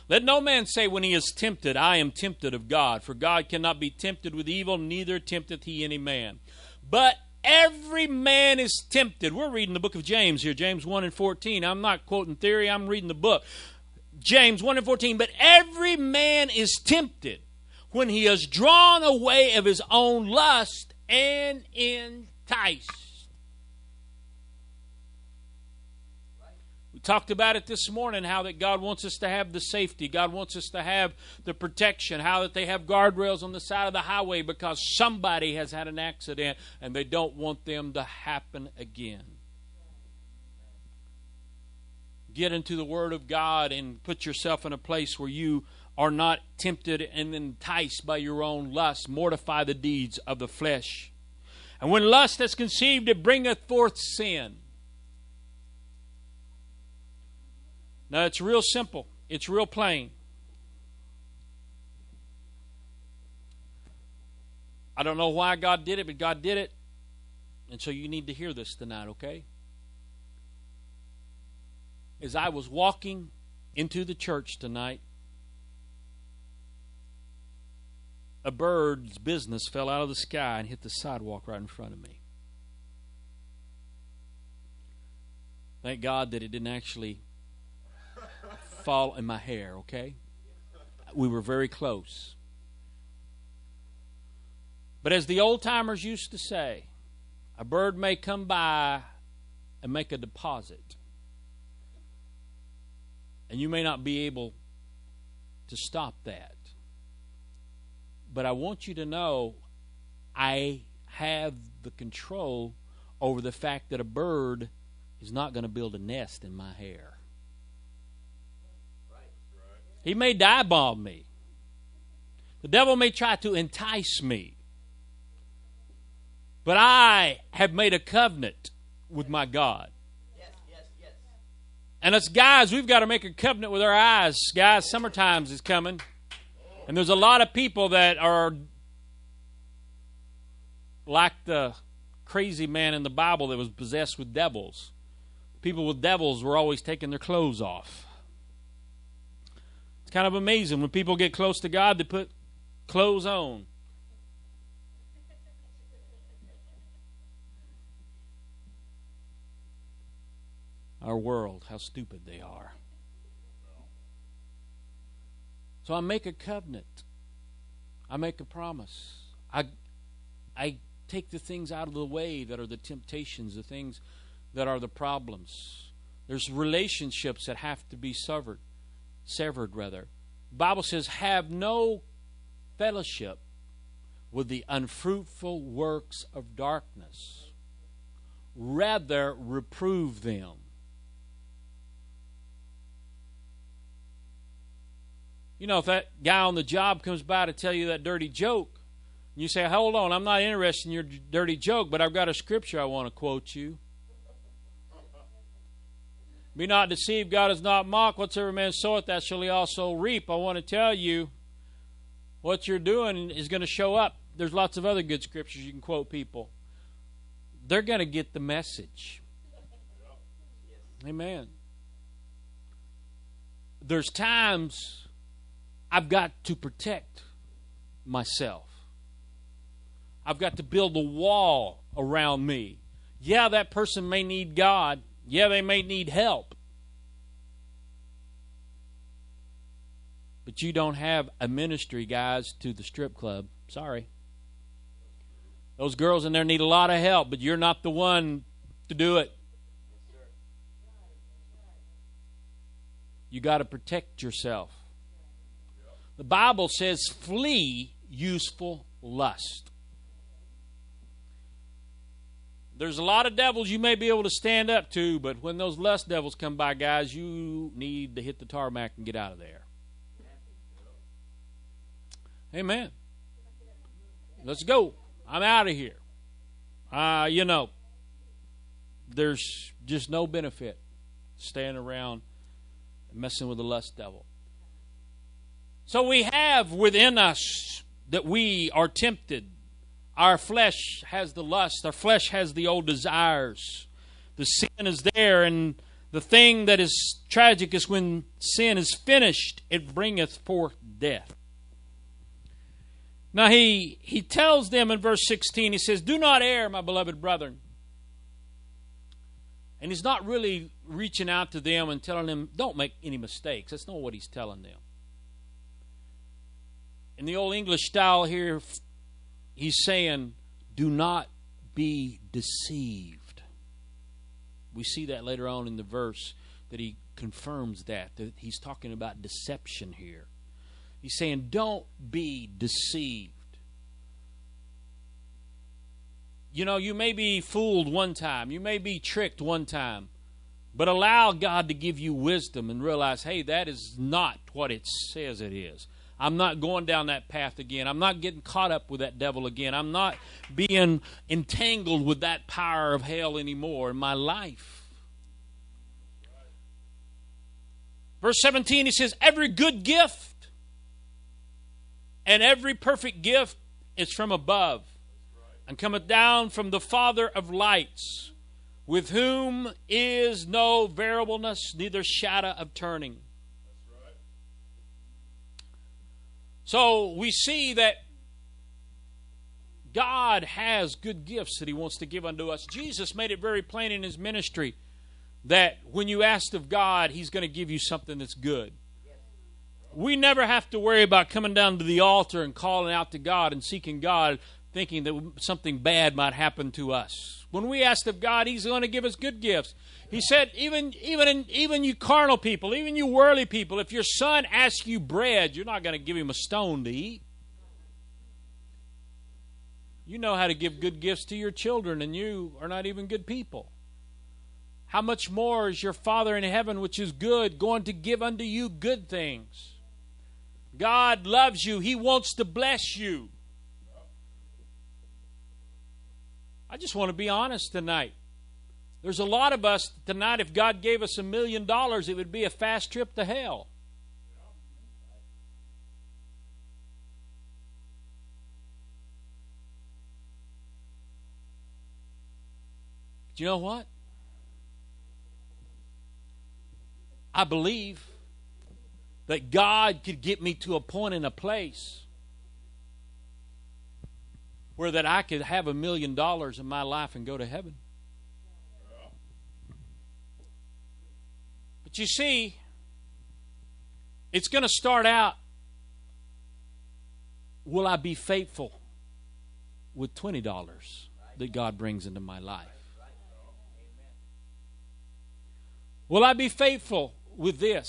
Let no man say when he is tempted, I am tempted of God, for God cannot be tempted with evil, neither tempteth he any man. But every man is tempted. We're reading the book of James here, James 1 and 14. I'm not quoting theory, I'm reading the book. James 1 and 14. But every man is tempted when he is drawn away of his own lust and enticed. We talked about it this morning how that God wants us to have the safety, God wants us to have the protection, how that they have guardrails on the side of the highway because somebody has had an accident and they don't want them to happen again. Get into the Word of God and put yourself in a place where you are not tempted and enticed by your own lust. Mortify the deeds of the flesh. And when lust is conceived, it bringeth forth sin. Now, it's real simple, it's real plain. I don't know why God did it, but God did it. And so you need to hear this tonight, okay? As I was walking into the church tonight, a bird's business fell out of the sky and hit the sidewalk right in front of me. Thank God that it didn't actually fall in my hair, okay? We were very close. But as the old timers used to say, a bird may come by and make a deposit. And you may not be able to stop that. But I want you to know I have the control over the fact that a bird is not going to build a nest in my hair. He may die bomb me. The devil may try to entice me. But I have made a covenant with my God. And us guys, we've got to make a covenant with our eyes. Guys, summertime's is coming. And there's a lot of people that are like the crazy man in the Bible that was possessed with devils. People with devils were always taking their clothes off. Kind of amazing. When people get close to God, they put clothes on. our world, how stupid they are. So I make a covenant. I make a promise. I I take the things out of the way that are the temptations, the things that are the problems. There's relationships that have to be severed, severed rather. The Bible says, "Have no fellowship with the unfruitful works of darkness; rather reprove them." You know, if that guy on the job comes by to tell you that dirty joke, and you say, Hold on, I'm not interested in your dirty joke, but I've got a scripture I want to quote you. Be not deceived, God is not mocked. Whatsoever man soweth, that shall he also reap. I want to tell you what you're doing is going to show up. There's lots of other good scriptures you can quote people. They're going to get the message. Amen. There's times I've got to protect myself. I've got to build a wall around me. Yeah, that person may need God. Yeah, they may need help. But you don't have a ministry, guys, to the strip club. Sorry. Those girls in there need a lot of help, but you're not the one to do it. You got to protect yourself. The Bible says, flee useful lust. There's a lot of devils you may be able to stand up to, but when those lust devils come by, guys, you need to hit the tarmac and get out of there. Amen. Let's go. I'm out of here. Uh, you know, there's just no benefit staying around messing with the lust devil. So we have within us that we are tempted. Our flesh has the lust, our flesh has the old desires. The sin is there, and the thing that is tragic is when sin is finished, it bringeth forth death. Now he he tells them in verse 16, he says, Do not err, my beloved brethren. And he's not really reaching out to them and telling them, don't make any mistakes. That's not what he's telling them in the old English style here, he's saying, do not be deceived. We see that later on in the verse that he confirms that, that he's talking about deception here. He's saying, don't be deceived. You know, you may be fooled one time, you may be tricked one time, but allow God to give you wisdom and realize, hey, that is not what it says it is. I'm not going down that path again. I'm not getting caught up with that devil again. I'm not being entangled with that power of hell anymore in my life. Verse 17, he says, Every good gift and every perfect gift is from above and cometh down from the Father of lights, with whom is no variableness, neither shadow of turning. So we see that God has good gifts that He wants to give unto us. Jesus made it very plain in His ministry that when you ask of God, He's going to give you something that's good. We never have to worry about coming down to the altar and calling out to God and seeking God, thinking that something bad might happen to us. When we ask of God, He's going to give us good gifts. He said, even even even you carnal people, even you worldly people, if your son asks you bread, you're not going to give him a stone to eat. You know how to give good gifts to your children, and you are not even good people. How much more is your Father in heaven, which is good, going to give unto you good things? God loves you, He wants to bless you. I just want to be honest tonight. There's a lot of us tonight, if God gave us a million dollars, it would be a fast trip to hell. Do you know what? I believe that God could get me to a point in a place where that I could have a million dollars in my life and go to heaven. But you see, it's going to start out will I be faithful with $20 that God brings into my life? Will I be faithful with this?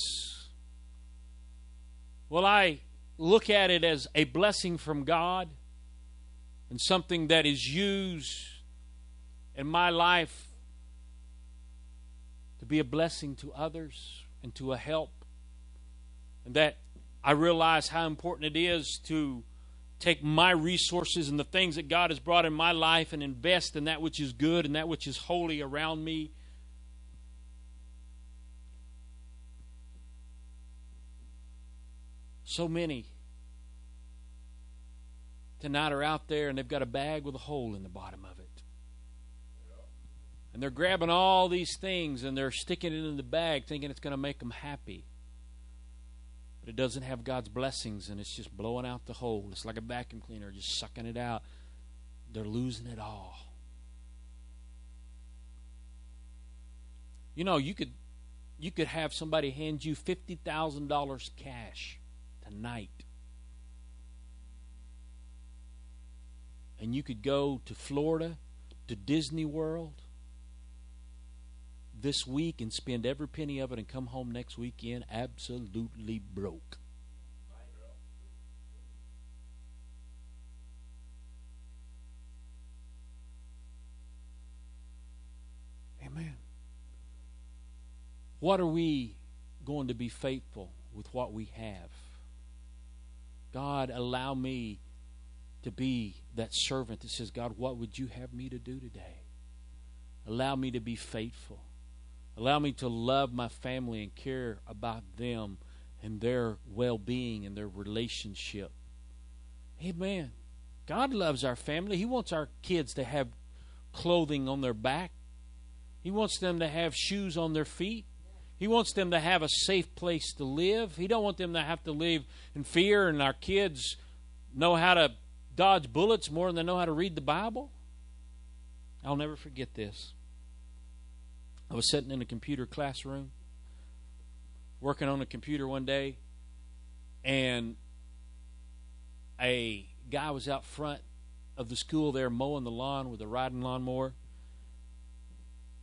Will I look at it as a blessing from God and something that is used in my life to be a blessing to others and to a help? And that I realize how important it is to take my resources and the things that God has brought in my life and invest in that which is good and that which is holy around me So many tonight are out there and they've got a bag with a hole in the bottom of it. And they're grabbing all these things and they're sticking it in the bag thinking it's going to make them happy. But it doesn't have God's blessings and it's just blowing out the hole. It's like a vacuum cleaner just sucking it out. They're losing it all. You know, you could you could have somebody hand you $50,000 cash tonight. And you could go to Florida, to Disney World this week and spend every penny of it and come home next weekend absolutely broke. Amen. What are we going to be faithful with what we have? God, allow me to be that servant that says, God, what would you have me to do today? Allow me to be faithful. Allow me to love my family and care about them and their well being and their relationship. Amen. God loves our family. He wants our kids to have clothing on their back, He wants them to have shoes on their feet. He wants them to have a safe place to live. He don't want them to have to live in fear and our kids know how to dodge bullets more than they know how to read the Bible. I'll never forget this. I was sitting in a computer classroom working on a computer one day and a guy was out front of the school there mowing the lawn with a riding lawnmower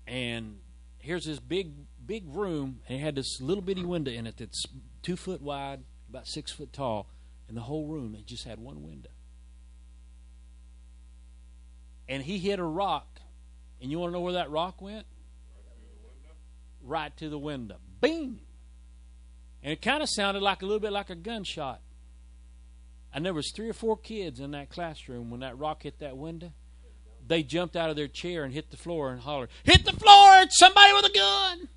and here's this big big room and it had this little bitty window in it that's two foot wide, about six foot tall, and the whole room it just had one window. And he hit a rock, and you want to know where that rock went? Right to the window. Bing! And it kind of sounded like a little bit like a gunshot. And there was three or four kids in that classroom when that rock hit that window they jumped out of their chair and hit the floor and hollered, Hit the floor! It's somebody with a gun!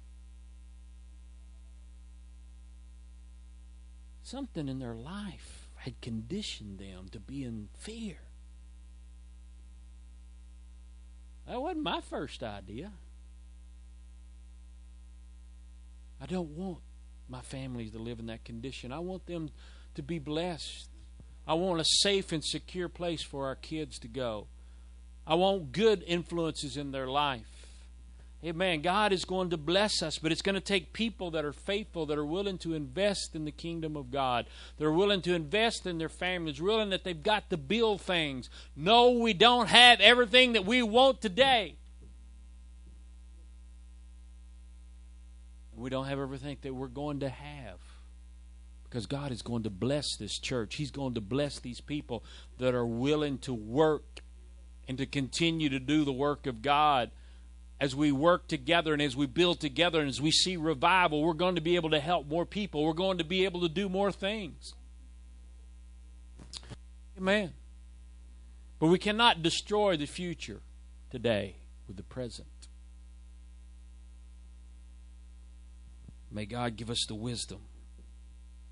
Something in their life had conditioned them to be in fear. That wasn't my first idea. I don't want my families to live in that condition. I want them to be blessed I want a safe and secure place for our kids to go. I want good influences in their life. Amen. God is going to bless us, but it's going to take people that are faithful, that are willing to invest in the kingdom of God. They're willing to invest in their families, willing that they've got to build things. No, we don't have everything that we want today. We don't have everything that we're going to have because God is going to bless this church. He's going to bless these people that are willing to work and to continue to do the work of God. As we work together and as we build together and as we see revival, we're going to be able to help more people. We're going to be able to do more things. Amen. But we cannot destroy the future today with the present. May God give us the wisdom.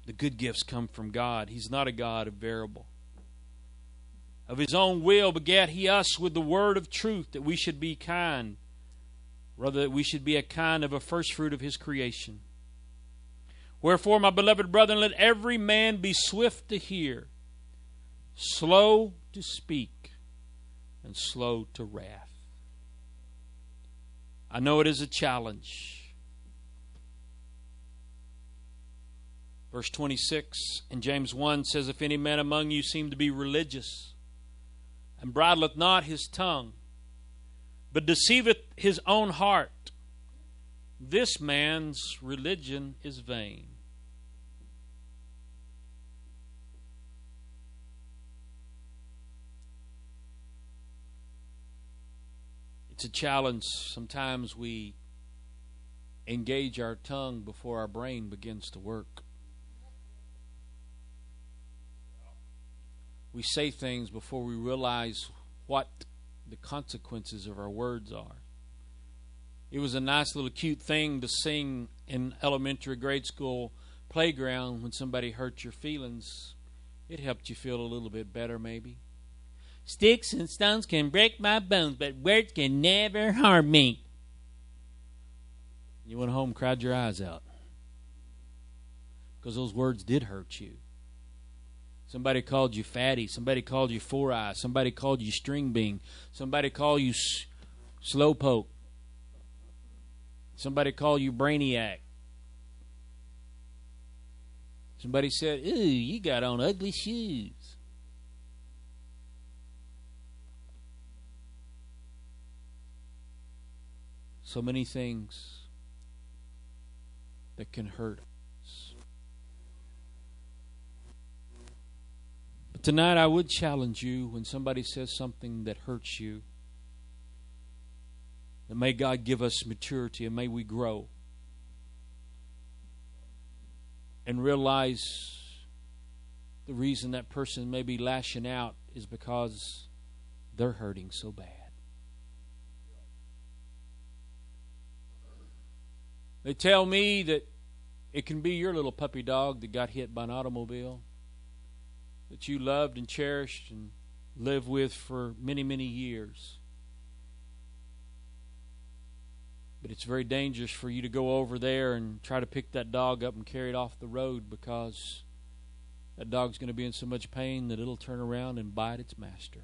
The good gifts come from God. He's not a God of variable. Of his own will begat he us with the word of truth that we should be kind, rather that we should be a kind of a first fruit of his creation. Wherefore, my beloved brethren, let every man be swift to hear, slow to speak, and slow to wrath. I know it is a challenge. Verse 26 in James 1 says, If any man among you seem to be religious, and bridleth not his tongue, but deceiveth his own heart, this man's religion is vain. It's a challenge. Sometimes we engage our tongue before our brain begins to work. We say things before we realize what the consequences of our words are. It was a nice little cute thing to sing in elementary grade school playground when somebody hurt your feelings. It helped you feel a little bit better, maybe. Sticks and stones can break my bones, but words can never harm me. You went home, and cried your eyes out. Because those words did hurt you. Somebody called you fatty. Somebody called you four eyes. Somebody called you string bean. Somebody called you s- slowpoke. Somebody called you brainiac. Somebody said, Ooh, you got on ugly shoes. So many things that can hurt Tonight, I would challenge you when somebody says something that hurts you. May God give us maturity and may we grow. And realize the reason that person may be lashing out is because they're hurting so bad. They tell me that it can be your little puppy dog that got hit by an automobile that you loved and cherished and lived with for many, many years. But it's very dangerous for you to go over there and try to pick that dog up and carry it off the road because that dog's going to be in so much pain that it'll turn around and bite its master.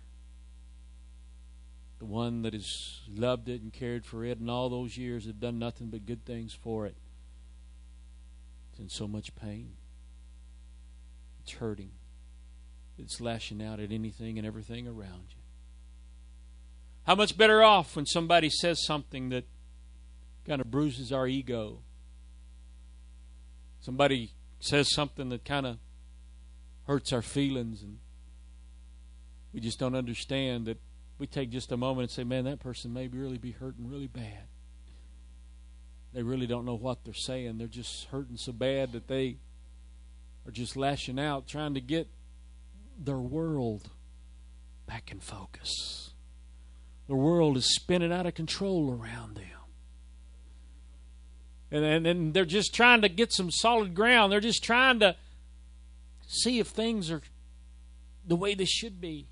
The one that has loved it and cared for it and all those years have done nothing but good things for it. It's in so much pain. It's hurting that's lashing out at anything and everything around you. How much better off when somebody says something that kind of bruises our ego? Somebody says something that kind of hurts our feelings and we just don't understand that we take just a moment and say, man, that person may really be hurting really bad. They really don't know what they're saying. They're just hurting so bad that they are just lashing out, trying to get their world back in focus. The world is spinning out of control around them. And, and, and they're just trying to get some solid ground. They're just trying to see if things are the way they should be.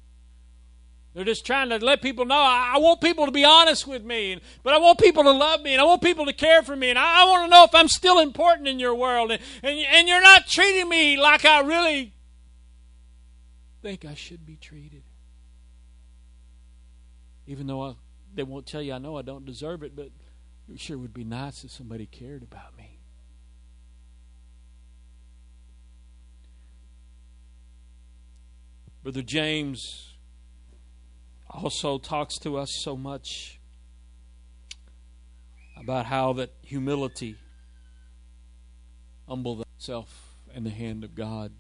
They're just trying to let people know I, I want people to be honest with me, but I want people to love me, and I want people to care for me, and I, I want to know if I'm still important in your world, and, and, and you're not treating me like I really think I should be treated. Even though I, they won't tell you I know I don't deserve it, but it sure would be nice if somebody cared about me. Brother James also talks to us so much about how that humility humble thyself in the hand of God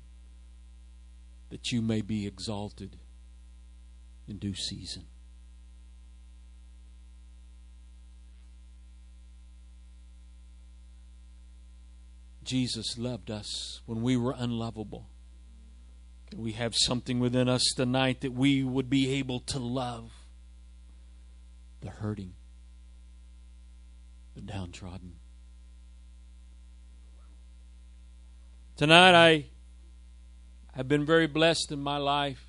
that you may be exalted in due season. Jesus loved us when we were unlovable. Can we have something within us tonight that we would be able to love the hurting, the downtrodden? Tonight, I have been very blessed in my life.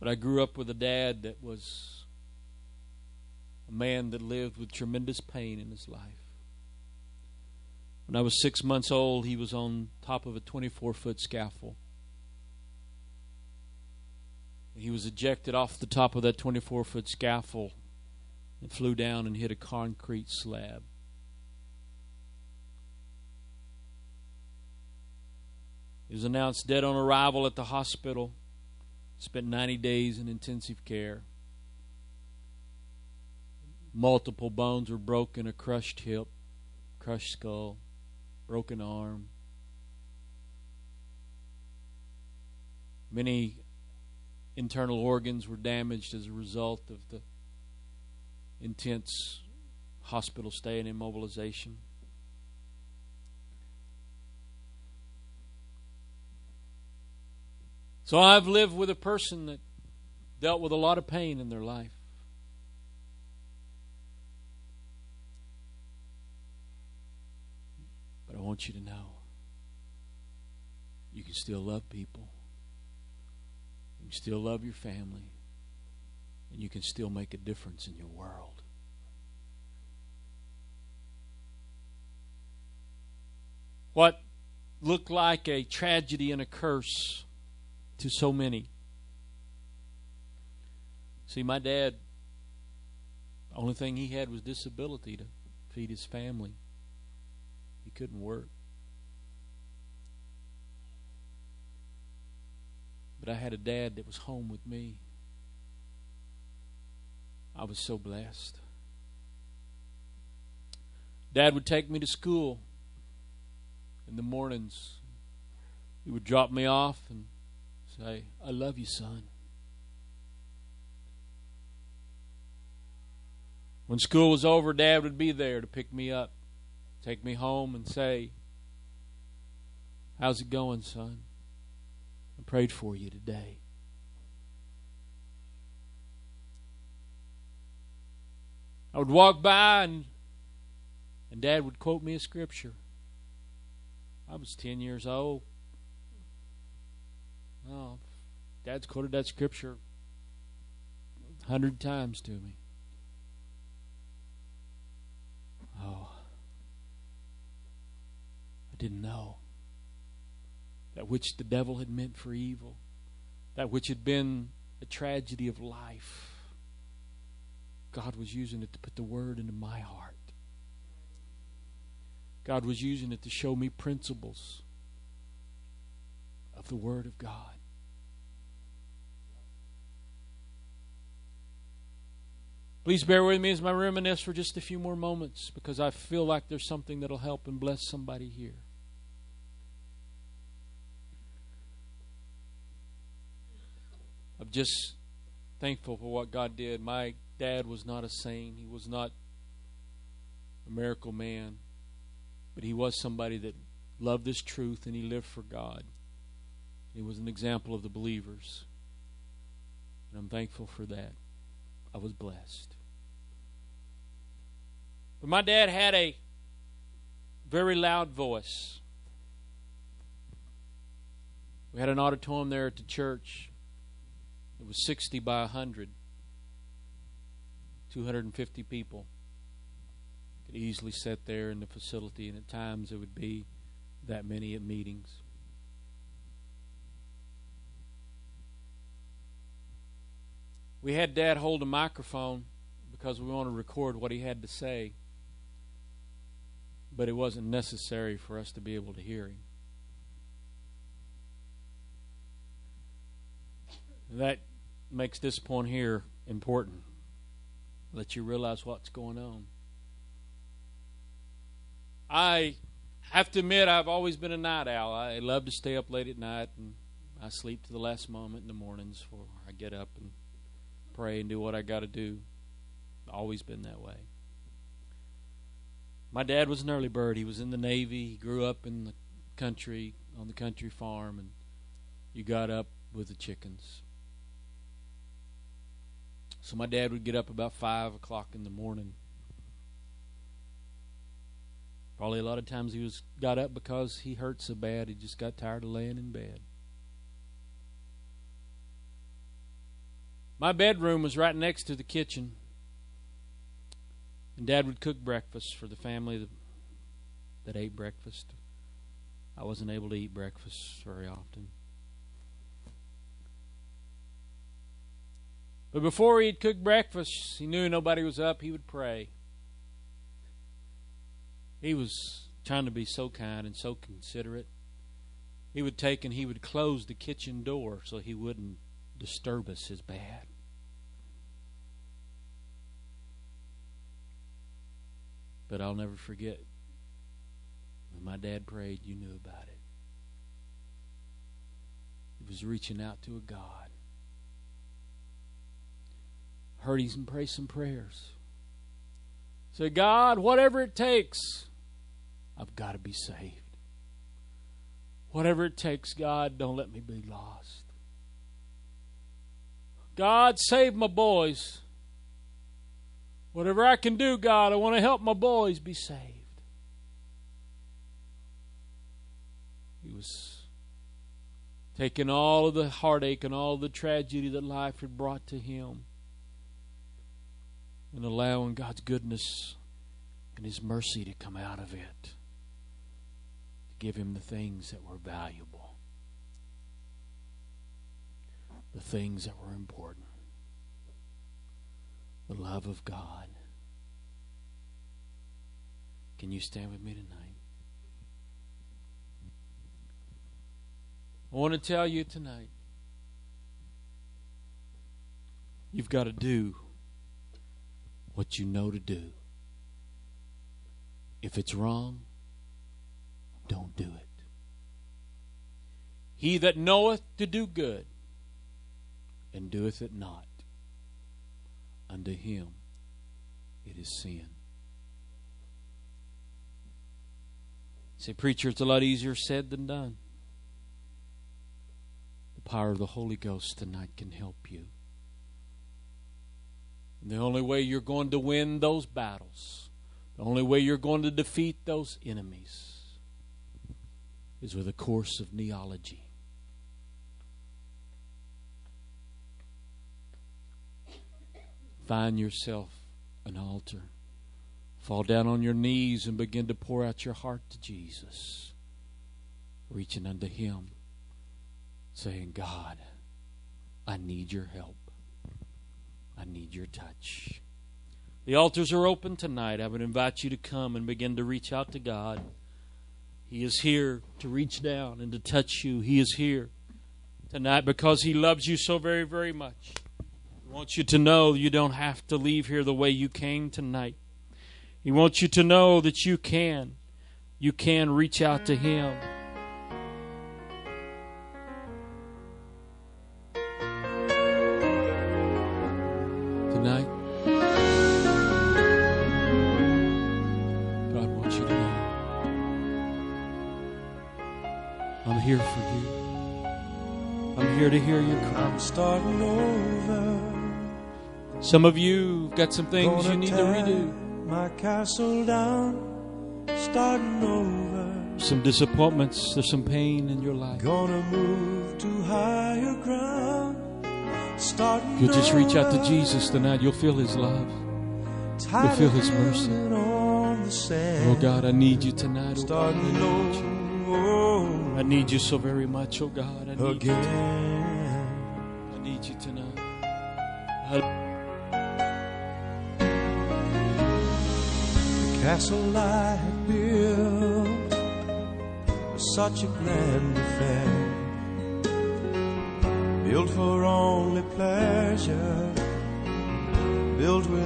But I grew up with a dad that was a man that lived with tremendous pain in his life. When I was six months old, he was on top of a 24 foot scaffold. He was ejected off the top of that 24 foot scaffold and flew down and hit a concrete slab. He was announced dead on arrival at the hospital. Spent 90 days in intensive care. Multiple bones were broken a crushed hip, crushed skull, broken arm. Many internal organs were damaged as a result of the intense hospital stay and immobilization. So I've lived with a person that dealt with a lot of pain in their life. But I want you to know you can still love people. You can still love your family. And you can still make a difference in your world. What looked like a tragedy and a curse to so many. See, my dad, the only thing he had was disability to feed his family. He couldn't work. But I had a dad that was home with me. I was so blessed. Dad would take me to school in the mornings. He would drop me off and Say, I love you, son. When school was over, Dad would be there to pick me up, take me home, and say, How's it going, son? I prayed for you today. I would walk by and and dad would quote me a scripture. I was 10 years old. Oh, Dad's quoted that scripture a hundred times to me. Oh, I didn't know that which the devil had meant for evil, that which had been a tragedy of life. God was using it to put the word into my heart. God was using it to show me principles of the Word of God. Please bear with me as I reminisce for just a few more moments because I feel like there's something that'll help and bless somebody here. I'm just thankful for what God did. My dad was not a saint, he was not a miracle man, but he was somebody that loved this truth and he lived for God. He was an example of the believers. And I'm thankful for that. I was blessed. But my dad had a very loud voice. We had an auditorium there at the church. It was 60 by 100. 250 people could easily sit there in the facility, and at times it would be that many at meetings. We had Dad hold a microphone because we wanted to record what he had to say, but it wasn't necessary for us to be able to hear him. That makes this point here important. Let you realize what's going on. I have to admit, I've always been a night owl. I love to stay up late at night, and I sleep to the last moment in the mornings before I get up and pray and do what I got to do. Always been that way. My dad was an early bird. He was in the Navy. He grew up in the country, on the country farm, and you got up with the chickens. So my dad would get up about 5 o'clock in the morning. Probably a lot of times he was got up because he hurt so bad he just got tired of laying in bed. My bedroom was right next to the kitchen. And Dad would cook breakfast for the family that, that ate breakfast. I wasn't able to eat breakfast very often. But before he'd cook breakfast, he knew nobody was up, he would pray. He was trying to be so kind and so considerate. He would take and he would close the kitchen door so he wouldn't disturb us as bad. But I'll never forget when my dad prayed, you knew about it. He was reaching out to a God. Heard him pray some prayers. Say, God, whatever it takes, I've got to be saved. Whatever it takes, God, don't let me be lost. God, save my boys. Whatever I can do, God, I want to help my boys be saved. He was taking all of the heartache and all the tragedy that life had brought to him and allowing God's goodness and His mercy to come out of it to give him the things that were valuable, the things that were important, the love of God. Can you stand with me tonight? I want to tell you tonight you've got to do what you know to do. If it's wrong, don't do it. He that knoweth to do good and doeth it not, unto him it is sin. Say, preacher, it's a lot easier said than done. The power of the Holy Ghost tonight can help you. And the only way you're going to win those battles, the only way you're going to defeat those enemies, is with a course of neology. Find yourself an altar. Fall down on your knees and begin to pour out your heart to Jesus, reaching unto Him, saying, God, I need your help. I need your touch. The altars are open tonight. I would invite you to come and begin to reach out to God. He is here to reach down and to touch you. He is here tonight because He loves you so very, very much. He wants you to know you don't have to leave here the way you came tonight. He wants you to know that you can. You can reach out to Him. Tonight, God wants you to know I'm here for you. I'm here to hear your cry. I'm starting over. Some of you got some things you need to redo. My castle down, starting over. Some disappointments, there's some pain in your life. Gonna move to higher ground, starting you'll just reach out to. Jesus tonight, you'll feel His love. Tired feel His mercy. On the sand. Oh God, I need you tonight. Oh God, I need you. I need you so very much, oh God. I need you. again. I need you tonight. I- castle I have built was such a grand affair, built for only pleasure, built with